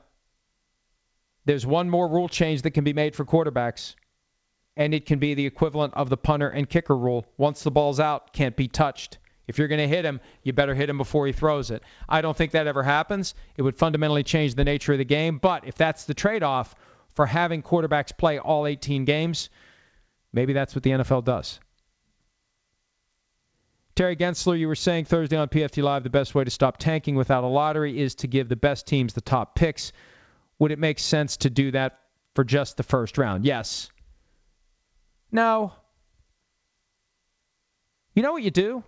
There's one more rule change that can be made for quarterbacks, and it can be the equivalent of the punter and kicker rule. Once the ball's out, can't be touched. If you're going to hit him, you better hit him before he throws it. I don't think that ever happens. It would fundamentally change the nature of the game. But if that's the trade off for having quarterbacks play all 18 games, maybe that's what the NFL does. Terry Gensler, you were saying Thursday on PFT Live the best way to stop tanking without a lottery is to give the best teams the top picks. Would it make sense to do that for just the first round? Yes. No. You know what you do?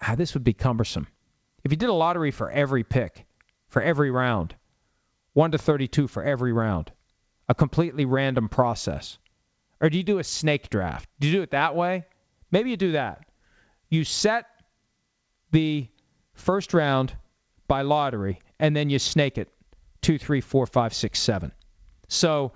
Ah, this would be cumbersome. If you did a lottery for every pick, for every round, 1 to 32 for every round, a completely random process. Or do you do a snake draft? Do you do it that way? Maybe you do that. You set the first round by lottery, and then you snake it two, three, four, five, six, seven. So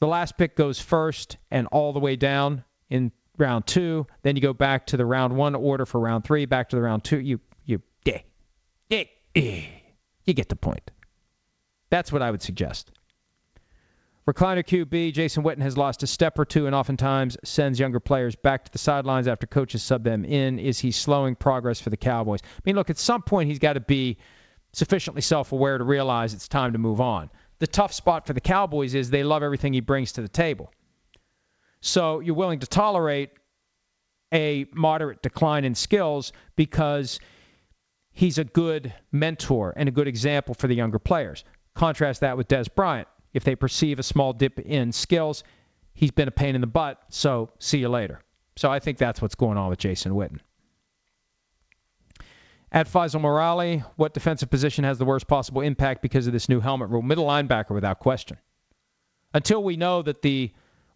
the last pick goes first and all the way down in round two. Then you go back to the round one order for round three, back to the round two. You you eh, eh, you get the point. That's what I would suggest. Recliner QB, Jason Witten has lost a step or two and oftentimes sends younger players back to the sidelines after coaches sub them in. Is he slowing progress for the Cowboys? I mean, look, at some point he's got to be sufficiently self aware to realize it's time to move on. The tough spot for the Cowboys is they love everything he brings to the table. So you're willing to tolerate a moderate decline in skills because he's a good mentor and a good example for the younger players. Contrast that with Dez Bryant. If they perceive a small dip in skills, he's been a pain in the butt, so see you later. So I think that's what's going on with Jason Witten. At Faisal Morale, what defensive position has the worst possible impact because of this new helmet rule? Middle linebacker, without question. Until we know that the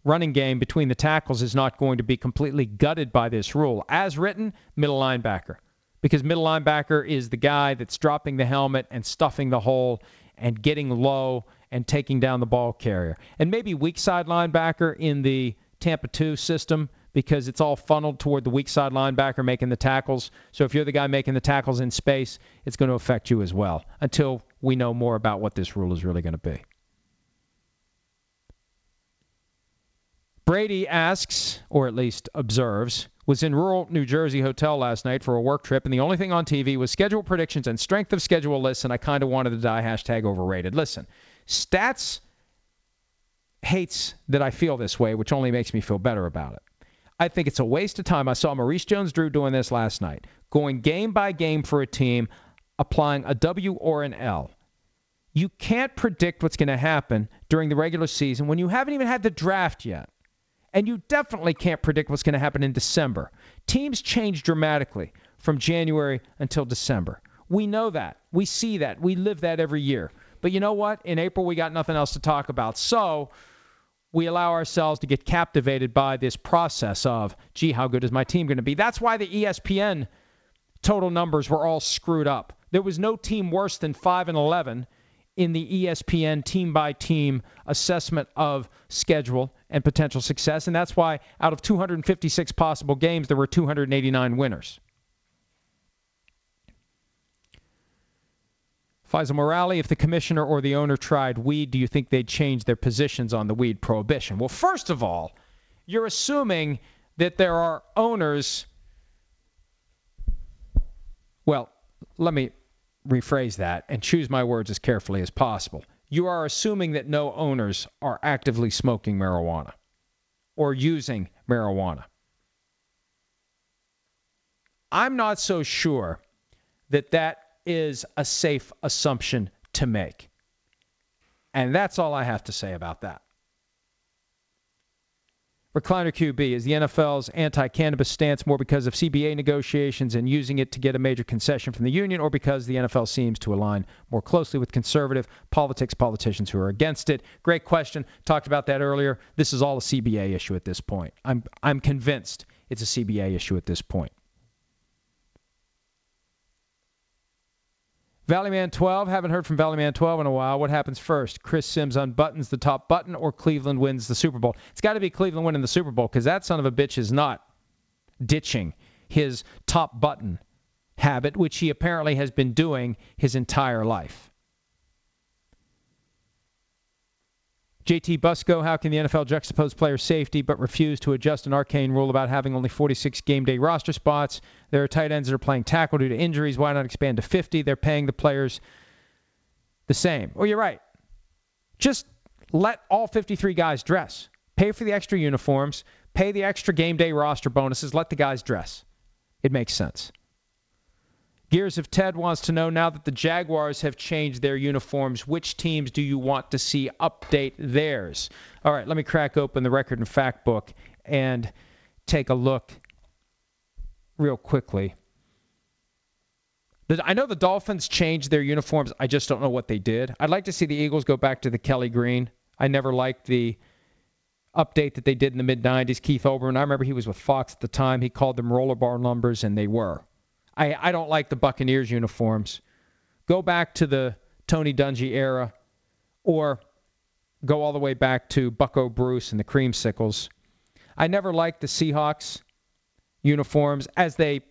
running game between the tackles is not going to be completely gutted by this rule. As written, middle linebacker. Because middle linebacker is the guy that's dropping the helmet and stuffing the hole and getting low and taking down the ball carrier. And maybe weak side linebacker in the Tampa 2 system because it's all funneled toward the weak side linebacker making the tackles. So if you're the guy making the tackles in space, it's going to affect you as well until we know more about what this rule is really going to be. Brady asks, or at least observes, was in rural New Jersey hotel last night for a work trip, and the only thing on TV was schedule predictions and strength of schedule lists, and I kind of wanted to die hashtag overrated. Listen, stats hates that I feel this way, which only makes me feel better about it. I think it's a waste of time. I saw Maurice Jones-Drew doing this last night, going game by game for a team, applying a W or an L. You can't predict what's going to happen during the regular season when you haven't even had the draft yet. And you definitely can't predict what's going to happen in December. Teams change dramatically from January until December. We know that. We see that. We live that every year. But you know what? In April, we got nothing else to talk about. So we allow ourselves to get captivated by this process of, gee, how good is my team going to be? That's why the ESPN total numbers were all screwed up. There was no team worse than 5 and 11 in the ESPN team by team assessment of schedule and potential success. And that's why out of 256 possible games, there were 289 winners. Faisal Morali, if the commissioner or the owner tried weed, do you think they'd change their positions on the weed prohibition? Well, first of all, you're assuming that there are owners. Well, let me rephrase that and choose my words as carefully as possible. You are assuming that no owners are actively smoking marijuana or using marijuana. I'm not so sure that that is a safe assumption to make. And that's all I have to say about that. Recliner QB is the NFL's anti cannabis stance more because of CBA negotiations and using it to get a major concession from the union, or because the NFL seems to align more closely with conservative politics, politicians who are against it? Great question. Talked about that earlier. This is all a CBA issue at this point. I'm, I'm convinced it's a CBA issue at this point. Valleyman 12, haven't heard from Valleyman 12 in a while. What happens first? Chris Sims unbuttons the top button or Cleveland wins the Super Bowl? It's got to be Cleveland winning the Super Bowl because that son of a bitch is not ditching his top button habit, which he apparently has been doing his entire life. JT Busco, how can the NFL juxtapose player safety but refuse to adjust an arcane rule about having only 46 game day roster spots? There are tight ends that are playing tackle due to injuries. Why not expand to 50? They're paying the players the same. Oh, you're right. Just let all 53 guys dress. Pay for the extra uniforms, pay the extra game day roster bonuses, let the guys dress. It makes sense. Gears of Ted wants to know now that the Jaguars have changed their uniforms, which teams do you want to see update theirs? All right, let me crack open the record and fact book and take a look real quickly. I know the Dolphins changed their uniforms. I just don't know what they did. I'd like to see the Eagles go back to the Kelly Green. I never liked the update that they did in the mid 90s. Keith Olbermann, I remember he was with Fox at the time. He called them roller bar numbers, and they were. I, I don't like the Buccaneers uniforms. Go back to the Tony Dungy era or go all the way back to Bucco Bruce and the Creamsicles. I never liked the Seahawks uniforms as they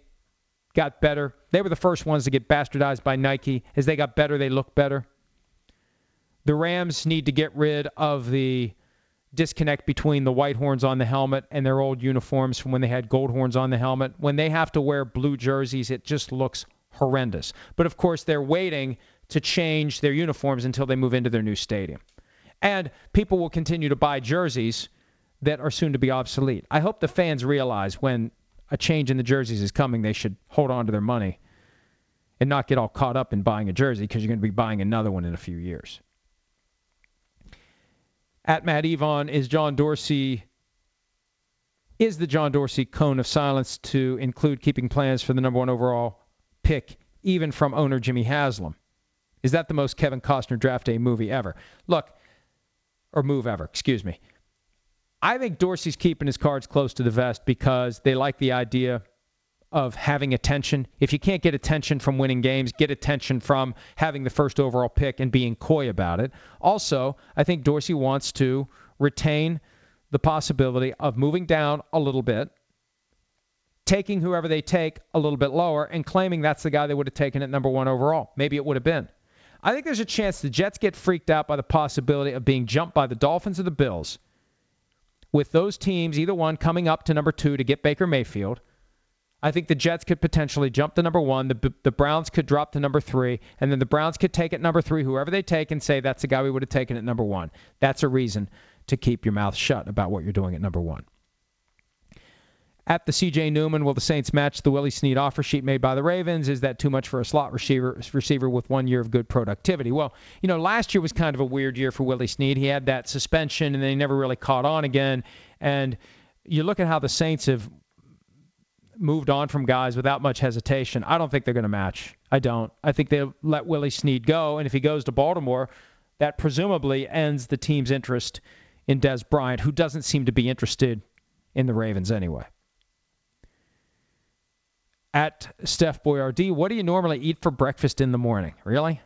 got better. They were the first ones to get bastardized by Nike. As they got better, they looked better. The Rams need to get rid of the disconnect between the white horns on the helmet and their old uniforms from when they had gold horns on the helmet. When they have to wear blue jerseys, it just looks horrendous. But of course, they're waiting to change their uniforms until they move into their new stadium. And people will continue to buy jerseys that are soon to be obsolete. I hope the fans realize when a change in the jerseys is coming, they should hold on to their money and not get all caught up in buying a jersey because you're going to be buying another one in a few years. At Matt Evon is John Dorsey. Is the John Dorsey cone of silence to include keeping plans for the number one overall pick, even from owner Jimmy Haslam? Is that the most Kevin Costner draft day movie ever? Look, or move ever, excuse me. I think Dorsey's keeping his cards close to the vest because they like the idea of having attention. If you can't get attention from winning games, get attention from having the first overall pick and being coy about it. Also, I think Dorsey wants to retain the possibility of moving down a little bit, taking whoever they take a little bit lower, and claiming that's the guy they would have taken at number one overall. Maybe it would have been. I think there's a chance the Jets get freaked out by the possibility of being jumped by the Dolphins or the Bills. With those teams, either one coming up to number two to get Baker Mayfield, I think the Jets could potentially jump to number one. The, the Browns could drop to number three, and then the Browns could take at number three, whoever they take, and say that's the guy we would have taken at number one. That's a reason to keep your mouth shut about what you're doing at number one. At the CJ Newman, will the Saints match the Willie Snead offer sheet made by the Ravens? Is that too much for a slot receiver receiver with one year of good productivity? Well, you know, last year was kind of a weird year for Willie Snead. He had that suspension, and then he never really caught on again. And you look at how the Saints have moved on from guys without much hesitation. I don't think they're going to match. I don't. I think they'll let Willie Snead go, and if he goes to Baltimore, that presumably ends the team's interest in Dez Bryant, who doesn't seem to be interested in the Ravens anyway at Steph Boyardee. What do you normally eat for breakfast in the morning? Really?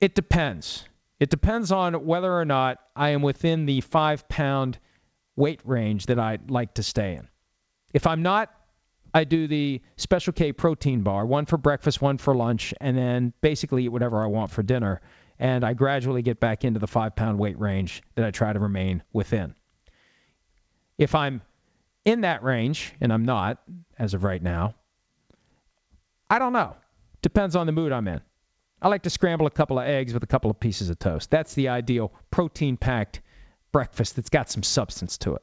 It depends. It depends on whether or not I am within the five pound weight range that I'd like to stay in. If I'm not, I do the Special K protein bar, one for breakfast, one for lunch, and then basically eat whatever I want for dinner. And I gradually get back into the five pound weight range that I try to remain within. If I'm in that range, and I'm not as of right now. I don't know. Depends on the mood I'm in. I like to scramble a couple of eggs with a couple of pieces of toast. That's the ideal protein packed breakfast that's got some substance to it.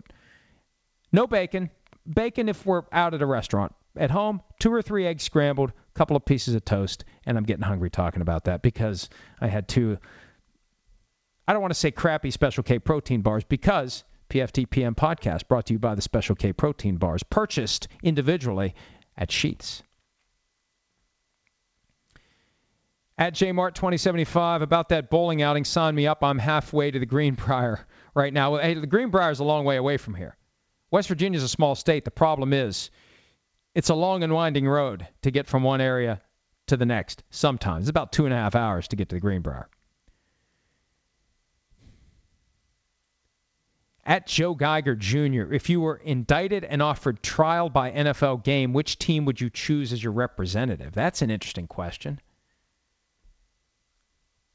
No bacon. Bacon if we're out at a restaurant. At home, two or three eggs scrambled, a couple of pieces of toast, and I'm getting hungry talking about that because I had two. I don't want to say crappy Special K protein bars because PFTPM podcast brought to you by the Special K protein bars, purchased individually at Sheetz. At JMart 2075, about that bowling outing, sign me up. I'm halfway to the Greenbrier right now. Hey, the Greenbrier is a long way away from here. West Virginia is a small state. The problem is it's a long and winding road to get from one area to the next sometimes. It's about two and a half hours to get to the Greenbrier. At Joe Geiger Jr., if you were indicted and offered trial by NFL game, which team would you choose as your representative? That's an interesting question.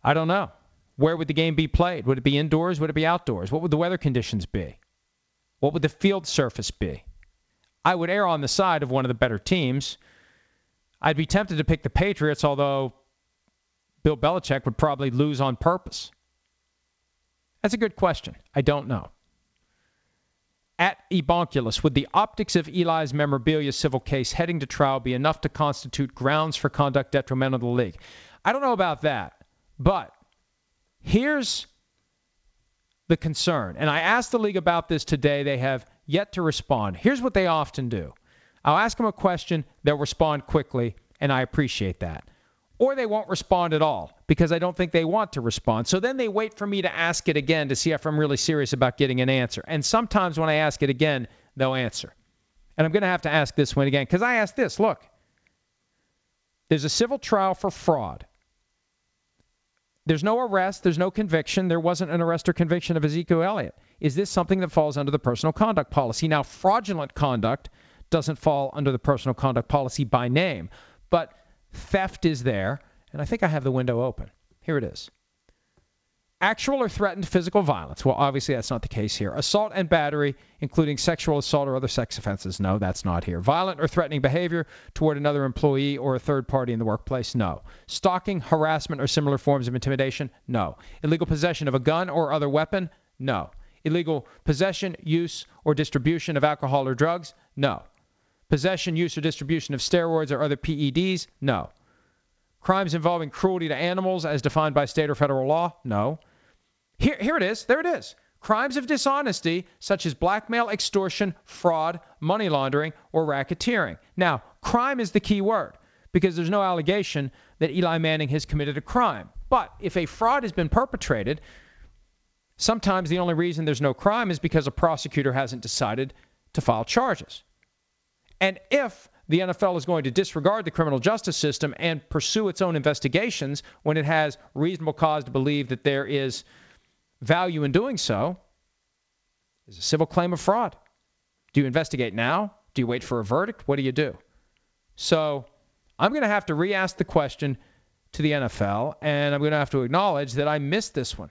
I don't know. Where would the game be played? Would it be indoors? Would it be outdoors? What would the weather conditions be? What would the field surface be? I would err on the side of one of the better teams. I'd be tempted to pick the Patriots, although Bill Belichick would probably lose on purpose. That's a good question. I don't know at Ebonculus, would the optics of Eli's memorabilia civil case heading to trial be enough to constitute grounds for conduct detrimental to the league? I don't know about that, but here's the concern. And I asked the league about this today. They have yet to respond. Here's what they often do I'll ask them a question, they'll respond quickly, and I appreciate that or they won't respond at all because I don't think they want to respond. So then they wait for me to ask it again to see if I'm really serious about getting an answer. And sometimes when I ask it again, they'll answer. And I'm going to have to ask this one again because I asked this look, there's a civil trial for fraud. There's no arrest, there's no conviction. There wasn't an arrest or conviction of Ezekiel Elliott. Is this something that falls under the personal conduct policy? Now, fraudulent conduct doesn't fall under the personal conduct policy by name, but Theft is there, and I think I have the window open. Here it is. Actual or threatened physical violence. Well, obviously that's not the case here. Assault and battery, including sexual assault or other sex offenses. No, that's not here. Violent or threatening behavior toward another employee or a third party in the workplace. No. Stalking, harassment, or similar forms of intimidation. No. Illegal possession of a gun or other weapon. No. Illegal possession, use, or distribution of alcohol or drugs. No. Possession, use, or distribution of steroids or other PEDs? No. Crimes involving cruelty to animals as defined by state or federal law? No. Here, here it is. There it is. Crimes of dishonesty, such as blackmail, extortion, fraud, money laundering, or racketeering. Now, crime is the key word because there's no allegation that Eli Manning has committed a crime. But if a fraud has been perpetrated, Sometimes the only reason there's no crime is because a prosecutor hasn't decided to file charges. And if the NFL is going to disregard the criminal justice system and pursue its own investigations when it has reasonable cause to believe that there is value in doing so, is a civil claim of fraud. Do you investigate now? Do you wait for a verdict? What do you do? So I'm going to have to re ask the question to the NFL, and I'm going to have to acknowledge that I missed this one.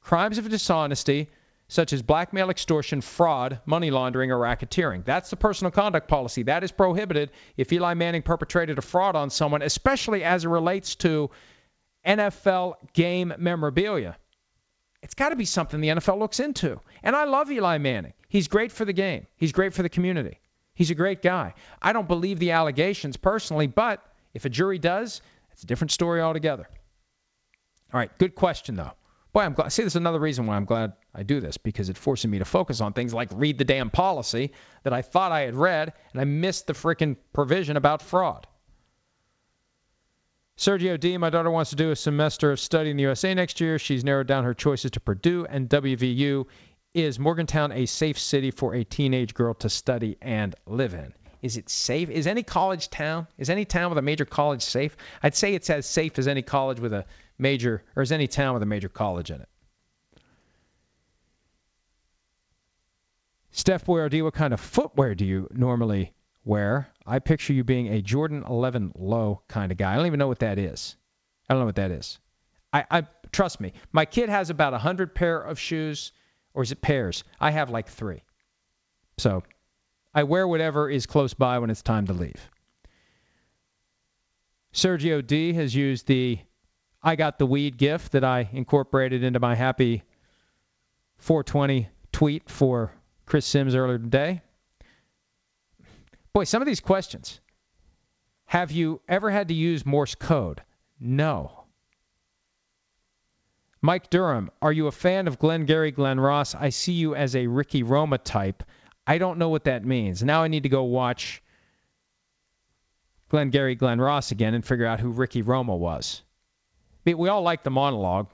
Crimes of dishonesty, such as blackmail, extortion, fraud, money laundering, or racketeering. That's the personal conduct policy. That is prohibited if Eli Manning perpetrated a fraud on someone, especially as it relates to NFL game memorabilia. It's got to be something the NFL looks into. And I love Eli Manning. He's great for the game, he's great for the community. He's a great guy. I don't believe the allegations personally, but if a jury does, it's a different story altogether. All right, good question, though. Boy, I'm glad. See, there's another reason why I'm glad I do this because it forces me to focus on things like read the damn policy that I thought I had read and I missed the freaking provision about fraud. Sergio D. My daughter wants to do a semester of study in the USA next year. She's narrowed down her choices to Purdue and WVU. Is Morgantown a safe city for a teenage girl to study and live in? Is it safe? Is any college town, is any town with a major college safe? I'd say it's as safe as any college with a major, or as any town with a major college in it. Steph Boyardee, what kind of footwear do you normally wear? I picture you being a Jordan 11 low kind of guy. I don't even know what that is. I don't know what that is. I, I trust me. My kid has about a hundred pair of shoes, or is it pairs? I have like three. So I wear whatever is close by when it's time to leave. Sergio D has used the I got the weed gift that I incorporated into my happy 420 tweet for Chris Sims earlier today. Boy, some of these questions. Have you ever had to use Morse code? No. Mike Durham, are you a fan of Glengarry Glen Ross? I see you as a Ricky Roma type. I don't know what that means. Now I need to go watch Glengarry Glen Ross again and figure out who Ricky Roma was. We all like the monologue,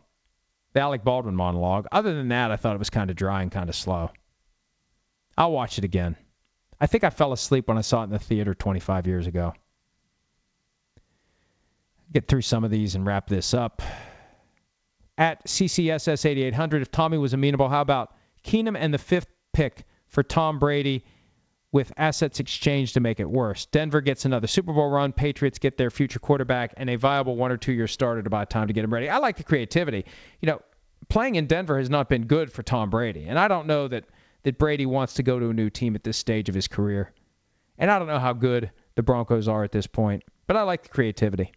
the Alec Baldwin monologue. Other than that, I thought it was kind of dry and kind of slow. I'll watch it again. I think I fell asleep when I saw it in the theater 25 years ago. Get through some of these and wrap this up. At CCSS 8800, if Tommy was amenable, how about Keenum and the fifth pick for Tom Brady with assets exchanged to make it worse? Denver gets another Super Bowl run. Patriots get their future quarterback and a viable one or two year starter to buy time to get him ready. I like the creativity. You know, playing in Denver has not been good for Tom Brady, and I don't know that that Brady wants to go to a new team at this stage of his career. And I don't know how good the Broncos are at this point, but I like the creativity.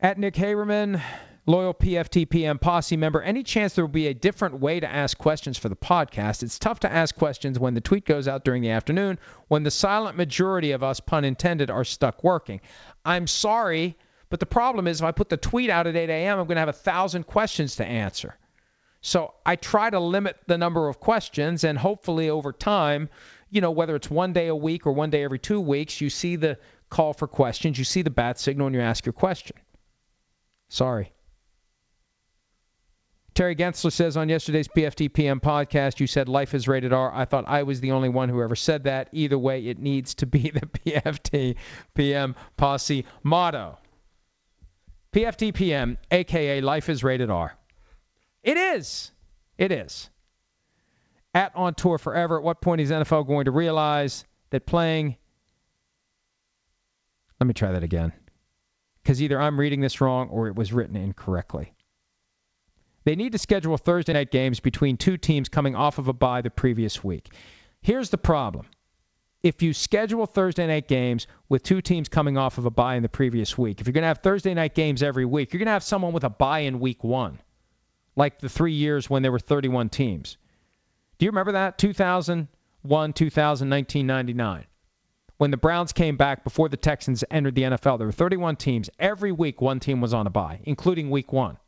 At Nick Haberman, loyal PFTPM posse member, any chance there will be a different way to ask questions for the podcast? It's tough to ask questions when the tweet goes out during the afternoon, when the silent majority of us, pun intended, are stuck working. I'm sorry, but the problem is if I put the tweet out at 8 a.m., I'm going to have a thousand questions to answer. So I try to limit the number of questions, and hopefully over time, you know, whether it's one day a week or one day every two weeks, you see the call for questions, you see the bat signal, and you ask your question. Sorry. Terry Gensler says on yesterday's PFT PM podcast, you said life is rated R. I thought I was the only one who ever said that. Either way, it needs to be the <laughs> PFT PM posse motto. PFT PM, aka life is rated R. It is. It is. At on tour forever, at what point is NFL going to realize that playing. Let me try that again. Because either I'm reading this wrong or it was written incorrectly. They need to schedule Thursday night games between two teams coming off of a bye the previous week. Here's the problem. If you schedule Thursday night games with two teams coming off of a bye in the previous week, if you're going to have Thursday night games every week, you're going to have someone with a bye in week one, like the three years when there were 31 teams. Do you remember that? 2001, 2019, 99. When the Browns came back before the Texans entered the NFL, there were 31 teams. Every week, one team was on a bye, including week one.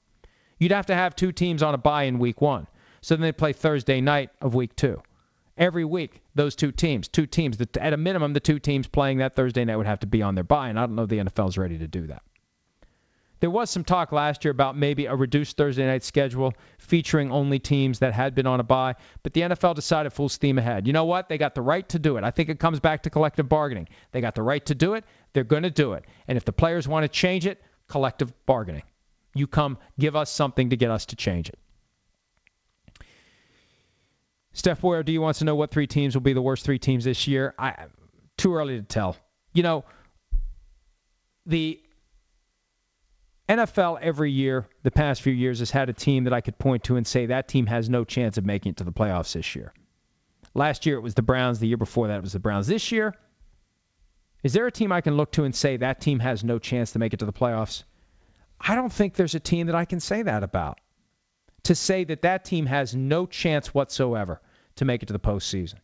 You'd have to have two teams on a bye in week one. So then they play Thursday night of week two. Every week, those two teams, two teams, at a minimum, the two teams playing that Thursday night would have to be on their bye, and I don't know if the NFL's ready to do that. There was some talk last year about maybe a reduced Thursday night schedule featuring only teams that had been on a bye, but the NFL decided full steam ahead. You know what? They got the right to do it. I think it comes back to collective bargaining. They got the right to do it. They're going to do it. And if the players want to change it, collective bargaining. You come, give us something to get us to change it. Steph Boyardee wants to know what three teams will be the worst three teams this year. I too early to tell. You know, the NFL every year, the past few years, has had a team that I could point to and say that team has no chance of making it to the playoffs this year. Last year it was the Browns. The year before that it was the Browns. This year, is there a team I can look to and say that team has no chance to make it to the playoffs? I don't think there's a team that I can say that about. To say that that team has no chance whatsoever to make it to the postseason.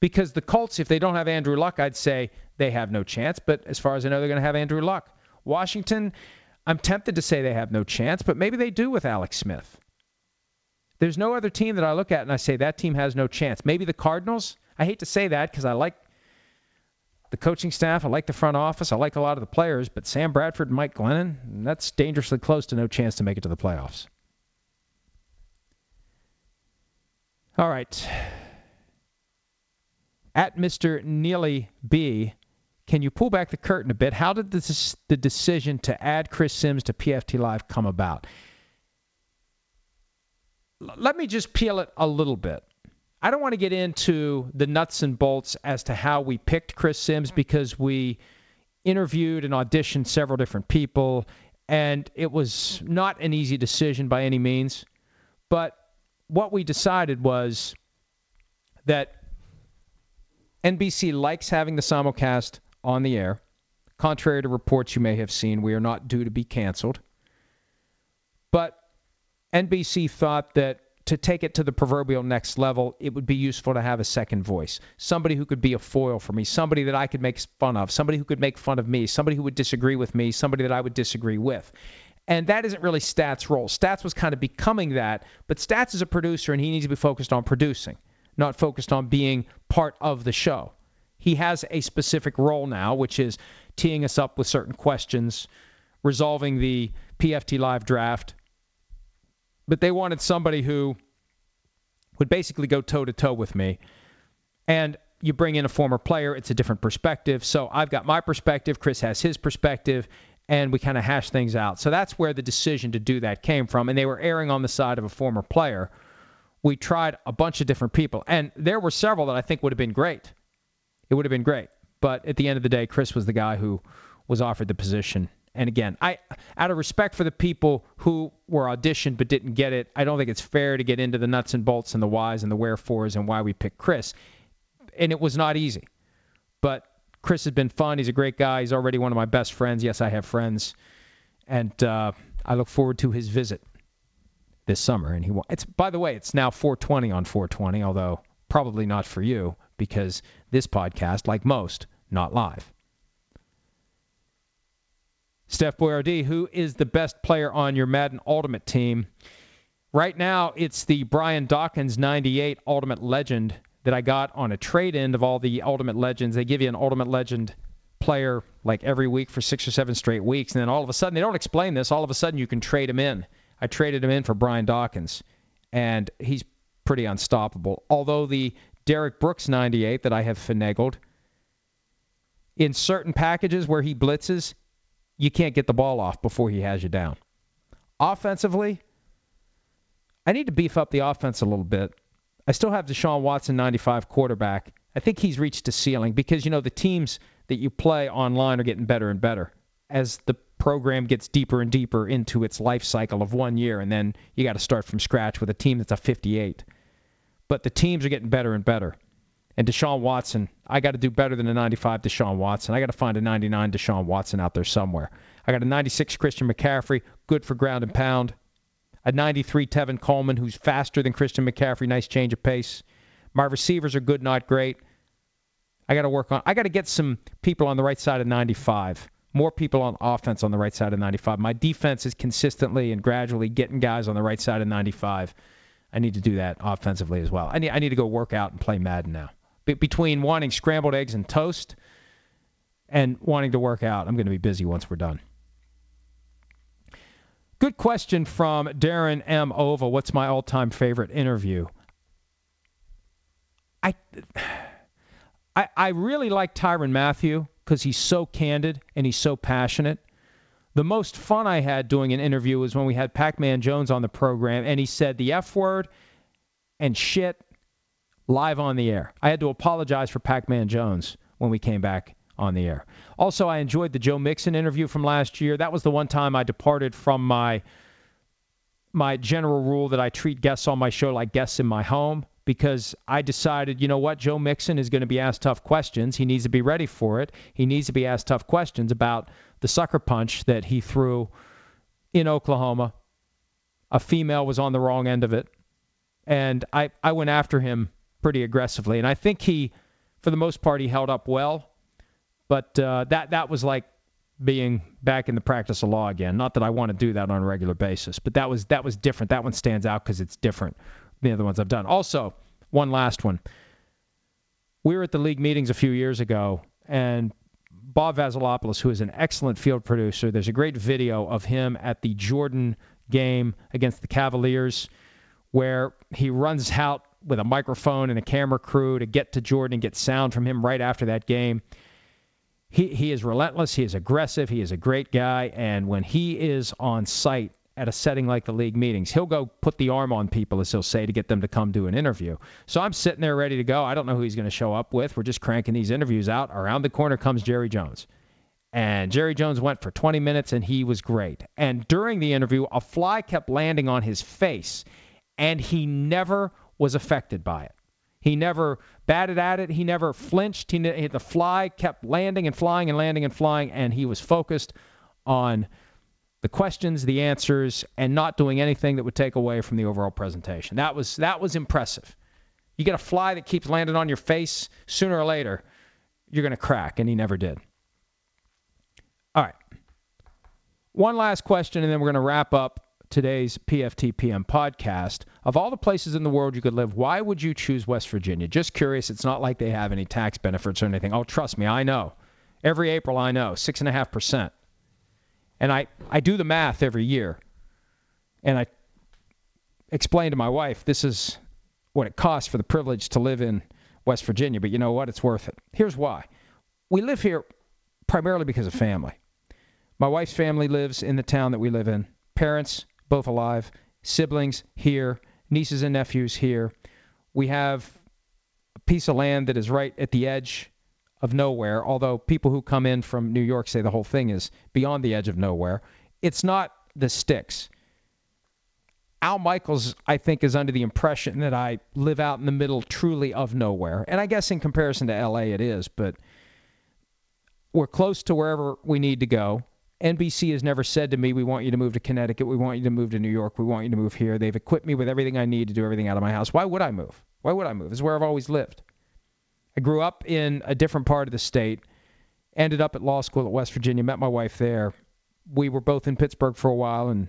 Because the Colts, if they don't have Andrew Luck, I'd say they have no chance. But as far as I know, they're going to have Andrew Luck. Washington, I'm tempted to say they have no chance, but maybe they do with Alex Smith. There's no other team that I look at and I say that team has no chance. Maybe the Cardinals. I hate to say that because I like the coaching staff, I like the front office, I like a lot of the players, but Sam Bradford and Mike Glennon, that's dangerously close to no chance to make it to the playoffs. All right. At Mr. Neely B, can you pull back the curtain a bit? How did this, the decision to add Chris Sims to PFT Live come about? L- let me just peel it a little bit. I don't want to get into the nuts and bolts as to how we picked Chris Sims because we interviewed and auditioned several different people, and it was not an easy decision by any means. But what we decided was that NBC likes having the simulcast on the air. Contrary to reports you may have seen, we are not due to be canceled. But NBC thought that to take it to the proverbial next level, it would be useful to have a second voice. Somebody who could be a foil for me, somebody that I could make fun of, somebody who could make fun of me, somebody who would disagree with me, somebody that I would disagree with. And that isn't really Stats' role. Stats was kind of becoming that, but Stats is a producer and he needs to be focused on producing, not focused on being part of the show. He has a specific role now, which is teeing us up with certain questions, resolving the PFT Live draft, but they wanted somebody who would basically go toe to toe with me. And you bring in a former player, it's a different perspective. So I've got my perspective, Chris has his perspective, and we kind of hash things out. So that's where the decision to do that came from. And they were erring on the side of a former player. We tried a bunch of different people, and there were several that I think would have been great. It would have been great. But at the end of the day, Chris was the guy who was offered the position, and again, I out of respect for the people who were auditioned but didn't get it, I don't think it's fair to get into the nuts and bolts and the whys and the wherefores and why we picked Chris. And it was not easy. But Chris has been fun. He's a great guy. He's already one of my best friends. Yes, I have friends, and uh, I look forward to his visit this summer. And he it's by the way, it's now 420 on 420, although probably not for you because this podcast, like most, not live. Steph Boyardee, who is the best player on your Madden Ultimate team? Right now, it's the Brian Dawkins 98 Ultimate Legend that I got on a trade end of all the Ultimate Legends. They give you an Ultimate Legend player like every week for six or seven straight weeks, and then all of a sudden, they don't explain this, all of a sudden you can trade him in. I traded him in for Brian Dawkins, and he's pretty unstoppable. Although the Derrick Brooks 98 that I have finagled, in certain packages where he blitzes, you can't get the ball off before he has you down. Offensively, I need to beef up the offense a little bit. I still have Deshaun Watson 95 quarterback. I think he's reached a ceiling because you know the teams that you play online are getting better and better as the program gets deeper and deeper into its life cycle of one year and then you got to start from scratch with a team that's a 58. But the teams are getting better and better. And Deshaun Watson, I got to do better than a 95 Deshaun Watson. I got to find a 99 Deshaun Watson out there somewhere. I got a 96 Christian McCaffrey, good for ground and pound. A 93 Tevin Coleman, who's faster than Christian McCaffrey, nice change of pace. My receivers are good, not great. I got to work on. I got to get some people on the right side of 95. More people on offense on the right side of 95. My defense is consistently and gradually getting guys on the right side of 95. I need to do that offensively as well. I need I need to go work out and play Madden now between wanting scrambled eggs and toast and wanting to work out, I'm going to be busy once we're done. Good question from Darren M. Oval. What's my all-time favorite interview? I, <sighs> I, I really like Tyrann Mathieu because he's so candid and he's so passionate. The most fun I had doing an interview was when we had Pac-Man Jones on the program, and he said the F word and shit live on the air. I had to apologize for Pac-Man Jones when we came back on the air. Also, I enjoyed the Joe Mixon interview from last year. That was the one time I departed from my my general rule that I treat guests on my show like guests in my home because I decided, you know what, Joe Mixon is going to be asked tough questions. He needs to be ready for it. He needs to be asked tough questions about the sucker punch that he threw in Oklahoma. A female was on the wrong end of it. And I, I went after him pretty aggressively. And I think he, for the most part, he held up well. But uh, that that was like being back in the practice of law again. Not that I want to do that on a regular basis, but that was that was different. That one stands out because it's different the other ones I've done. Also, one last one. We were at the league meetings a few years ago, and Bob Vasilopoulos, who is an excellent field producer, there's a great video of him at the Jordan game against the Cavaliers where he runs out with a microphone and a camera crew to get to Jordan and get sound from him right after that game he, he is relentless. He is aggressive. He is a great guy. And when he is on site at a setting like the league meetings, he'll go put the arm on people, as he'll say, to get them to come do an interview. So I'm sitting there ready to go. I don't know who he's going to show up with. We're just cranking these interviews out. Around the corner comes Jerry Jones. And Jerry Jones went for 20 minutes and he was great. And during the interview, a fly kept landing on his face and he never was affected by it. He never batted at it. He never flinched. He, the fly kept landing and flying and landing and flying, and he was focused on the questions, the answers, and not doing anything that would take away from the overall presentation. That was that was impressive. You get a fly that keeps landing on your face, sooner or later, you're going to crack, and he never did. All right. One last question, and then we're going to wrap up today's PFTPM podcast. Of all the places in the world you could live, why would you choose West Virginia? Just curious. It's not like they have any tax benefits or anything. Oh, trust me, I know. Every April, I know six and a half percent. And I I do the math every year, and I explain to my wife this is what it costs for the privilege to live in West Virginia. But you know what? It's worth it. Here's why. We live here primarily because of family. My wife's family lives in the town that we live in. Parents, both alive, siblings here, nieces and nephews here. We have a piece of land that is right at the edge of nowhere, although people who come in from New York say the whole thing is beyond the edge of nowhere. It's not the sticks. Al Michaels, I think, is under the impression that I live out in the middle truly of nowhere. And I guess in comparison to LA it is, but we're close to wherever we need to go. NBC has never said to me, we want you to move to Connecticut, we want you to move to New York, we want you to move here. They've equipped me with everything I need to do everything out of my house. Why would I move? Why would I move? It's where I've always lived. I grew up in a different part of the state, ended up at law school at West Virginia, met my wife there. We were both in Pittsburgh for a while, and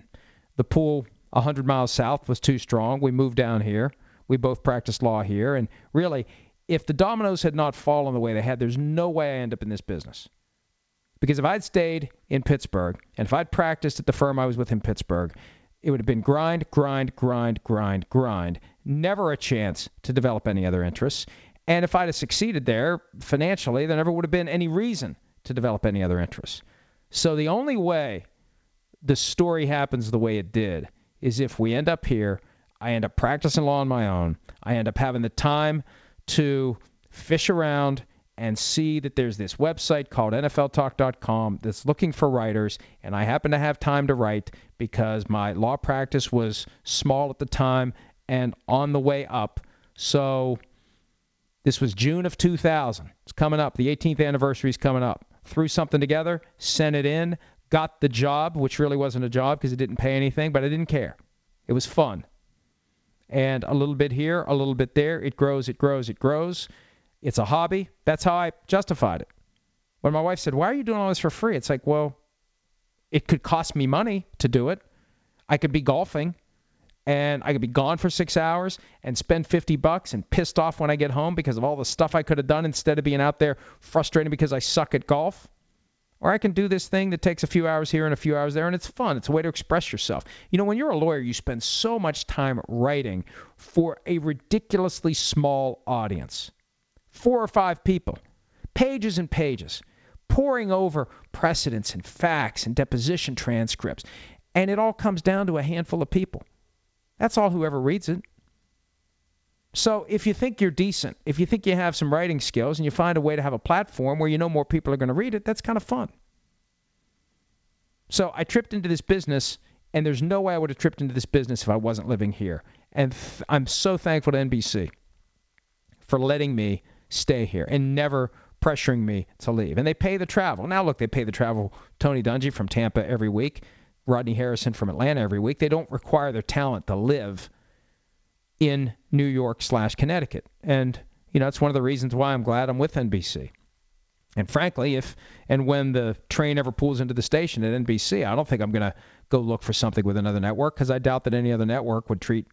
the pool 100 miles south was too strong. We moved down here. We both practiced law here, and really, if the dominoes had not fallen the way they had, there's no way I end up in this business. Because if I'd stayed in Pittsburgh and if I'd practiced at the firm I was with in Pittsburgh, it would have been grind, grind, grind, grind, grind. Never a chance to develop any other interests. And if I'd have succeeded there financially, there never would have been any reason to develop any other interests. So the only way the story happens the way it did is if we end up here, I end up practicing law on my own, I end up having the time to fish around and see that there's this website called NFLTalk.com that's looking for writers, and I happen to have time to write because my law practice was small at the time and on the way up. So this was June of 2000. It's coming up. The 18th anniversary is coming up. Threw something together, sent it in, got the job, which really wasn't a job because it didn't pay anything, but I didn't care. It was fun. And a little bit here, a little bit there. It grows, it grows, it grows. It's a hobby. That's how I justified it. When my wife said, Why are you doing all this for free? It's like, Well, it could cost me money to do it. I could be golfing and I could be gone for six hours and spend 50 bucks and pissed off when I get home because of all the stuff I could have done instead of being out there frustrated because I suck at golf. Or I can do this thing that takes a few hours here and a few hours there, and it's fun. It's a way to express yourself. You know, when you're a lawyer, you spend so much time writing for a ridiculously small audience four or five people, pages and pages, poring over precedents and facts and deposition transcripts. And it all comes down to a handful of people. That's all whoever reads it. So if you think you're decent, if you think you have some writing skills and you find a way to have a platform where you know more people are going to read it, that's kind of fun. So I tripped into this business, and there's no way I would have tripped into this business if I wasn't living here. And th- I'm so thankful to NBC for letting me stay here and never pressuring me to leave. And they pay the travel. Now, look, they pay the travel. Tony Dungy from Tampa every week, Rodney Harrison from Atlanta every week. They don't require their talent to live in New York slash Connecticut. And, you know, it's one of the reasons why I'm glad I'm with NBC. And frankly, if and when the train ever pulls into the station at NBC, I don't think I'm going to go look for something with another network because I doubt that any other network would treat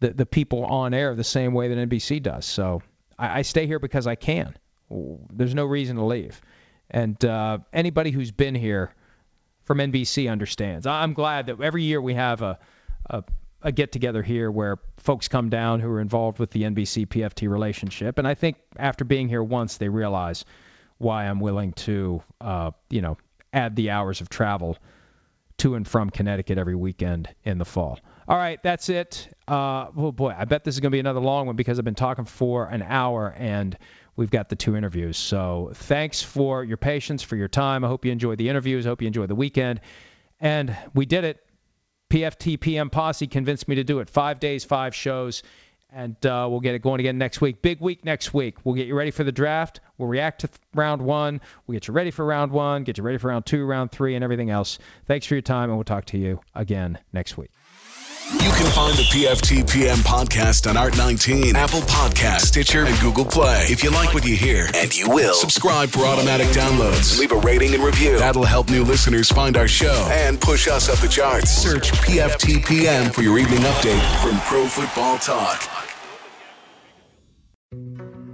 the, the people on air the same way that NBC does. So I, I stay here because I can. There's no reason to leave. And uh, anybody who's been here from NBC understands. I'm glad that every year we have a, a a get together here where folks come down who are involved with the NBC PFT relationship, and I think after being here once, they realize why I'm willing to, uh, you know, add the hours of travel to and from Connecticut every weekend in the fall. All right, that's it. Uh, oh boy, I bet this is going to be another long one because I've been talking for an hour and we've got the two interviews. So thanks for your patience, for your time. I hope you enjoyed the interviews. I hope you enjoyed the weekend. And we did it. PFT PM Posse convinced me to do it. Five days, five shows, and uh, we'll get it going again next week. Big week next week. We'll get you ready for the draft. We'll react to round one. We'll get you ready for round one, get you ready for round two, round three, and everything else. Thanks for your time, and we'll talk to you again next week. You can find the PFT PM podcast on Art19, Apple Podcast, Stitcher, and Google Play. If you like what you hear, and you will, subscribe for automatic downloads. Leave a rating and review. That'll help new listeners find our show and push us up the charts. Search PFT PM for your evening update from Pro Football Talk.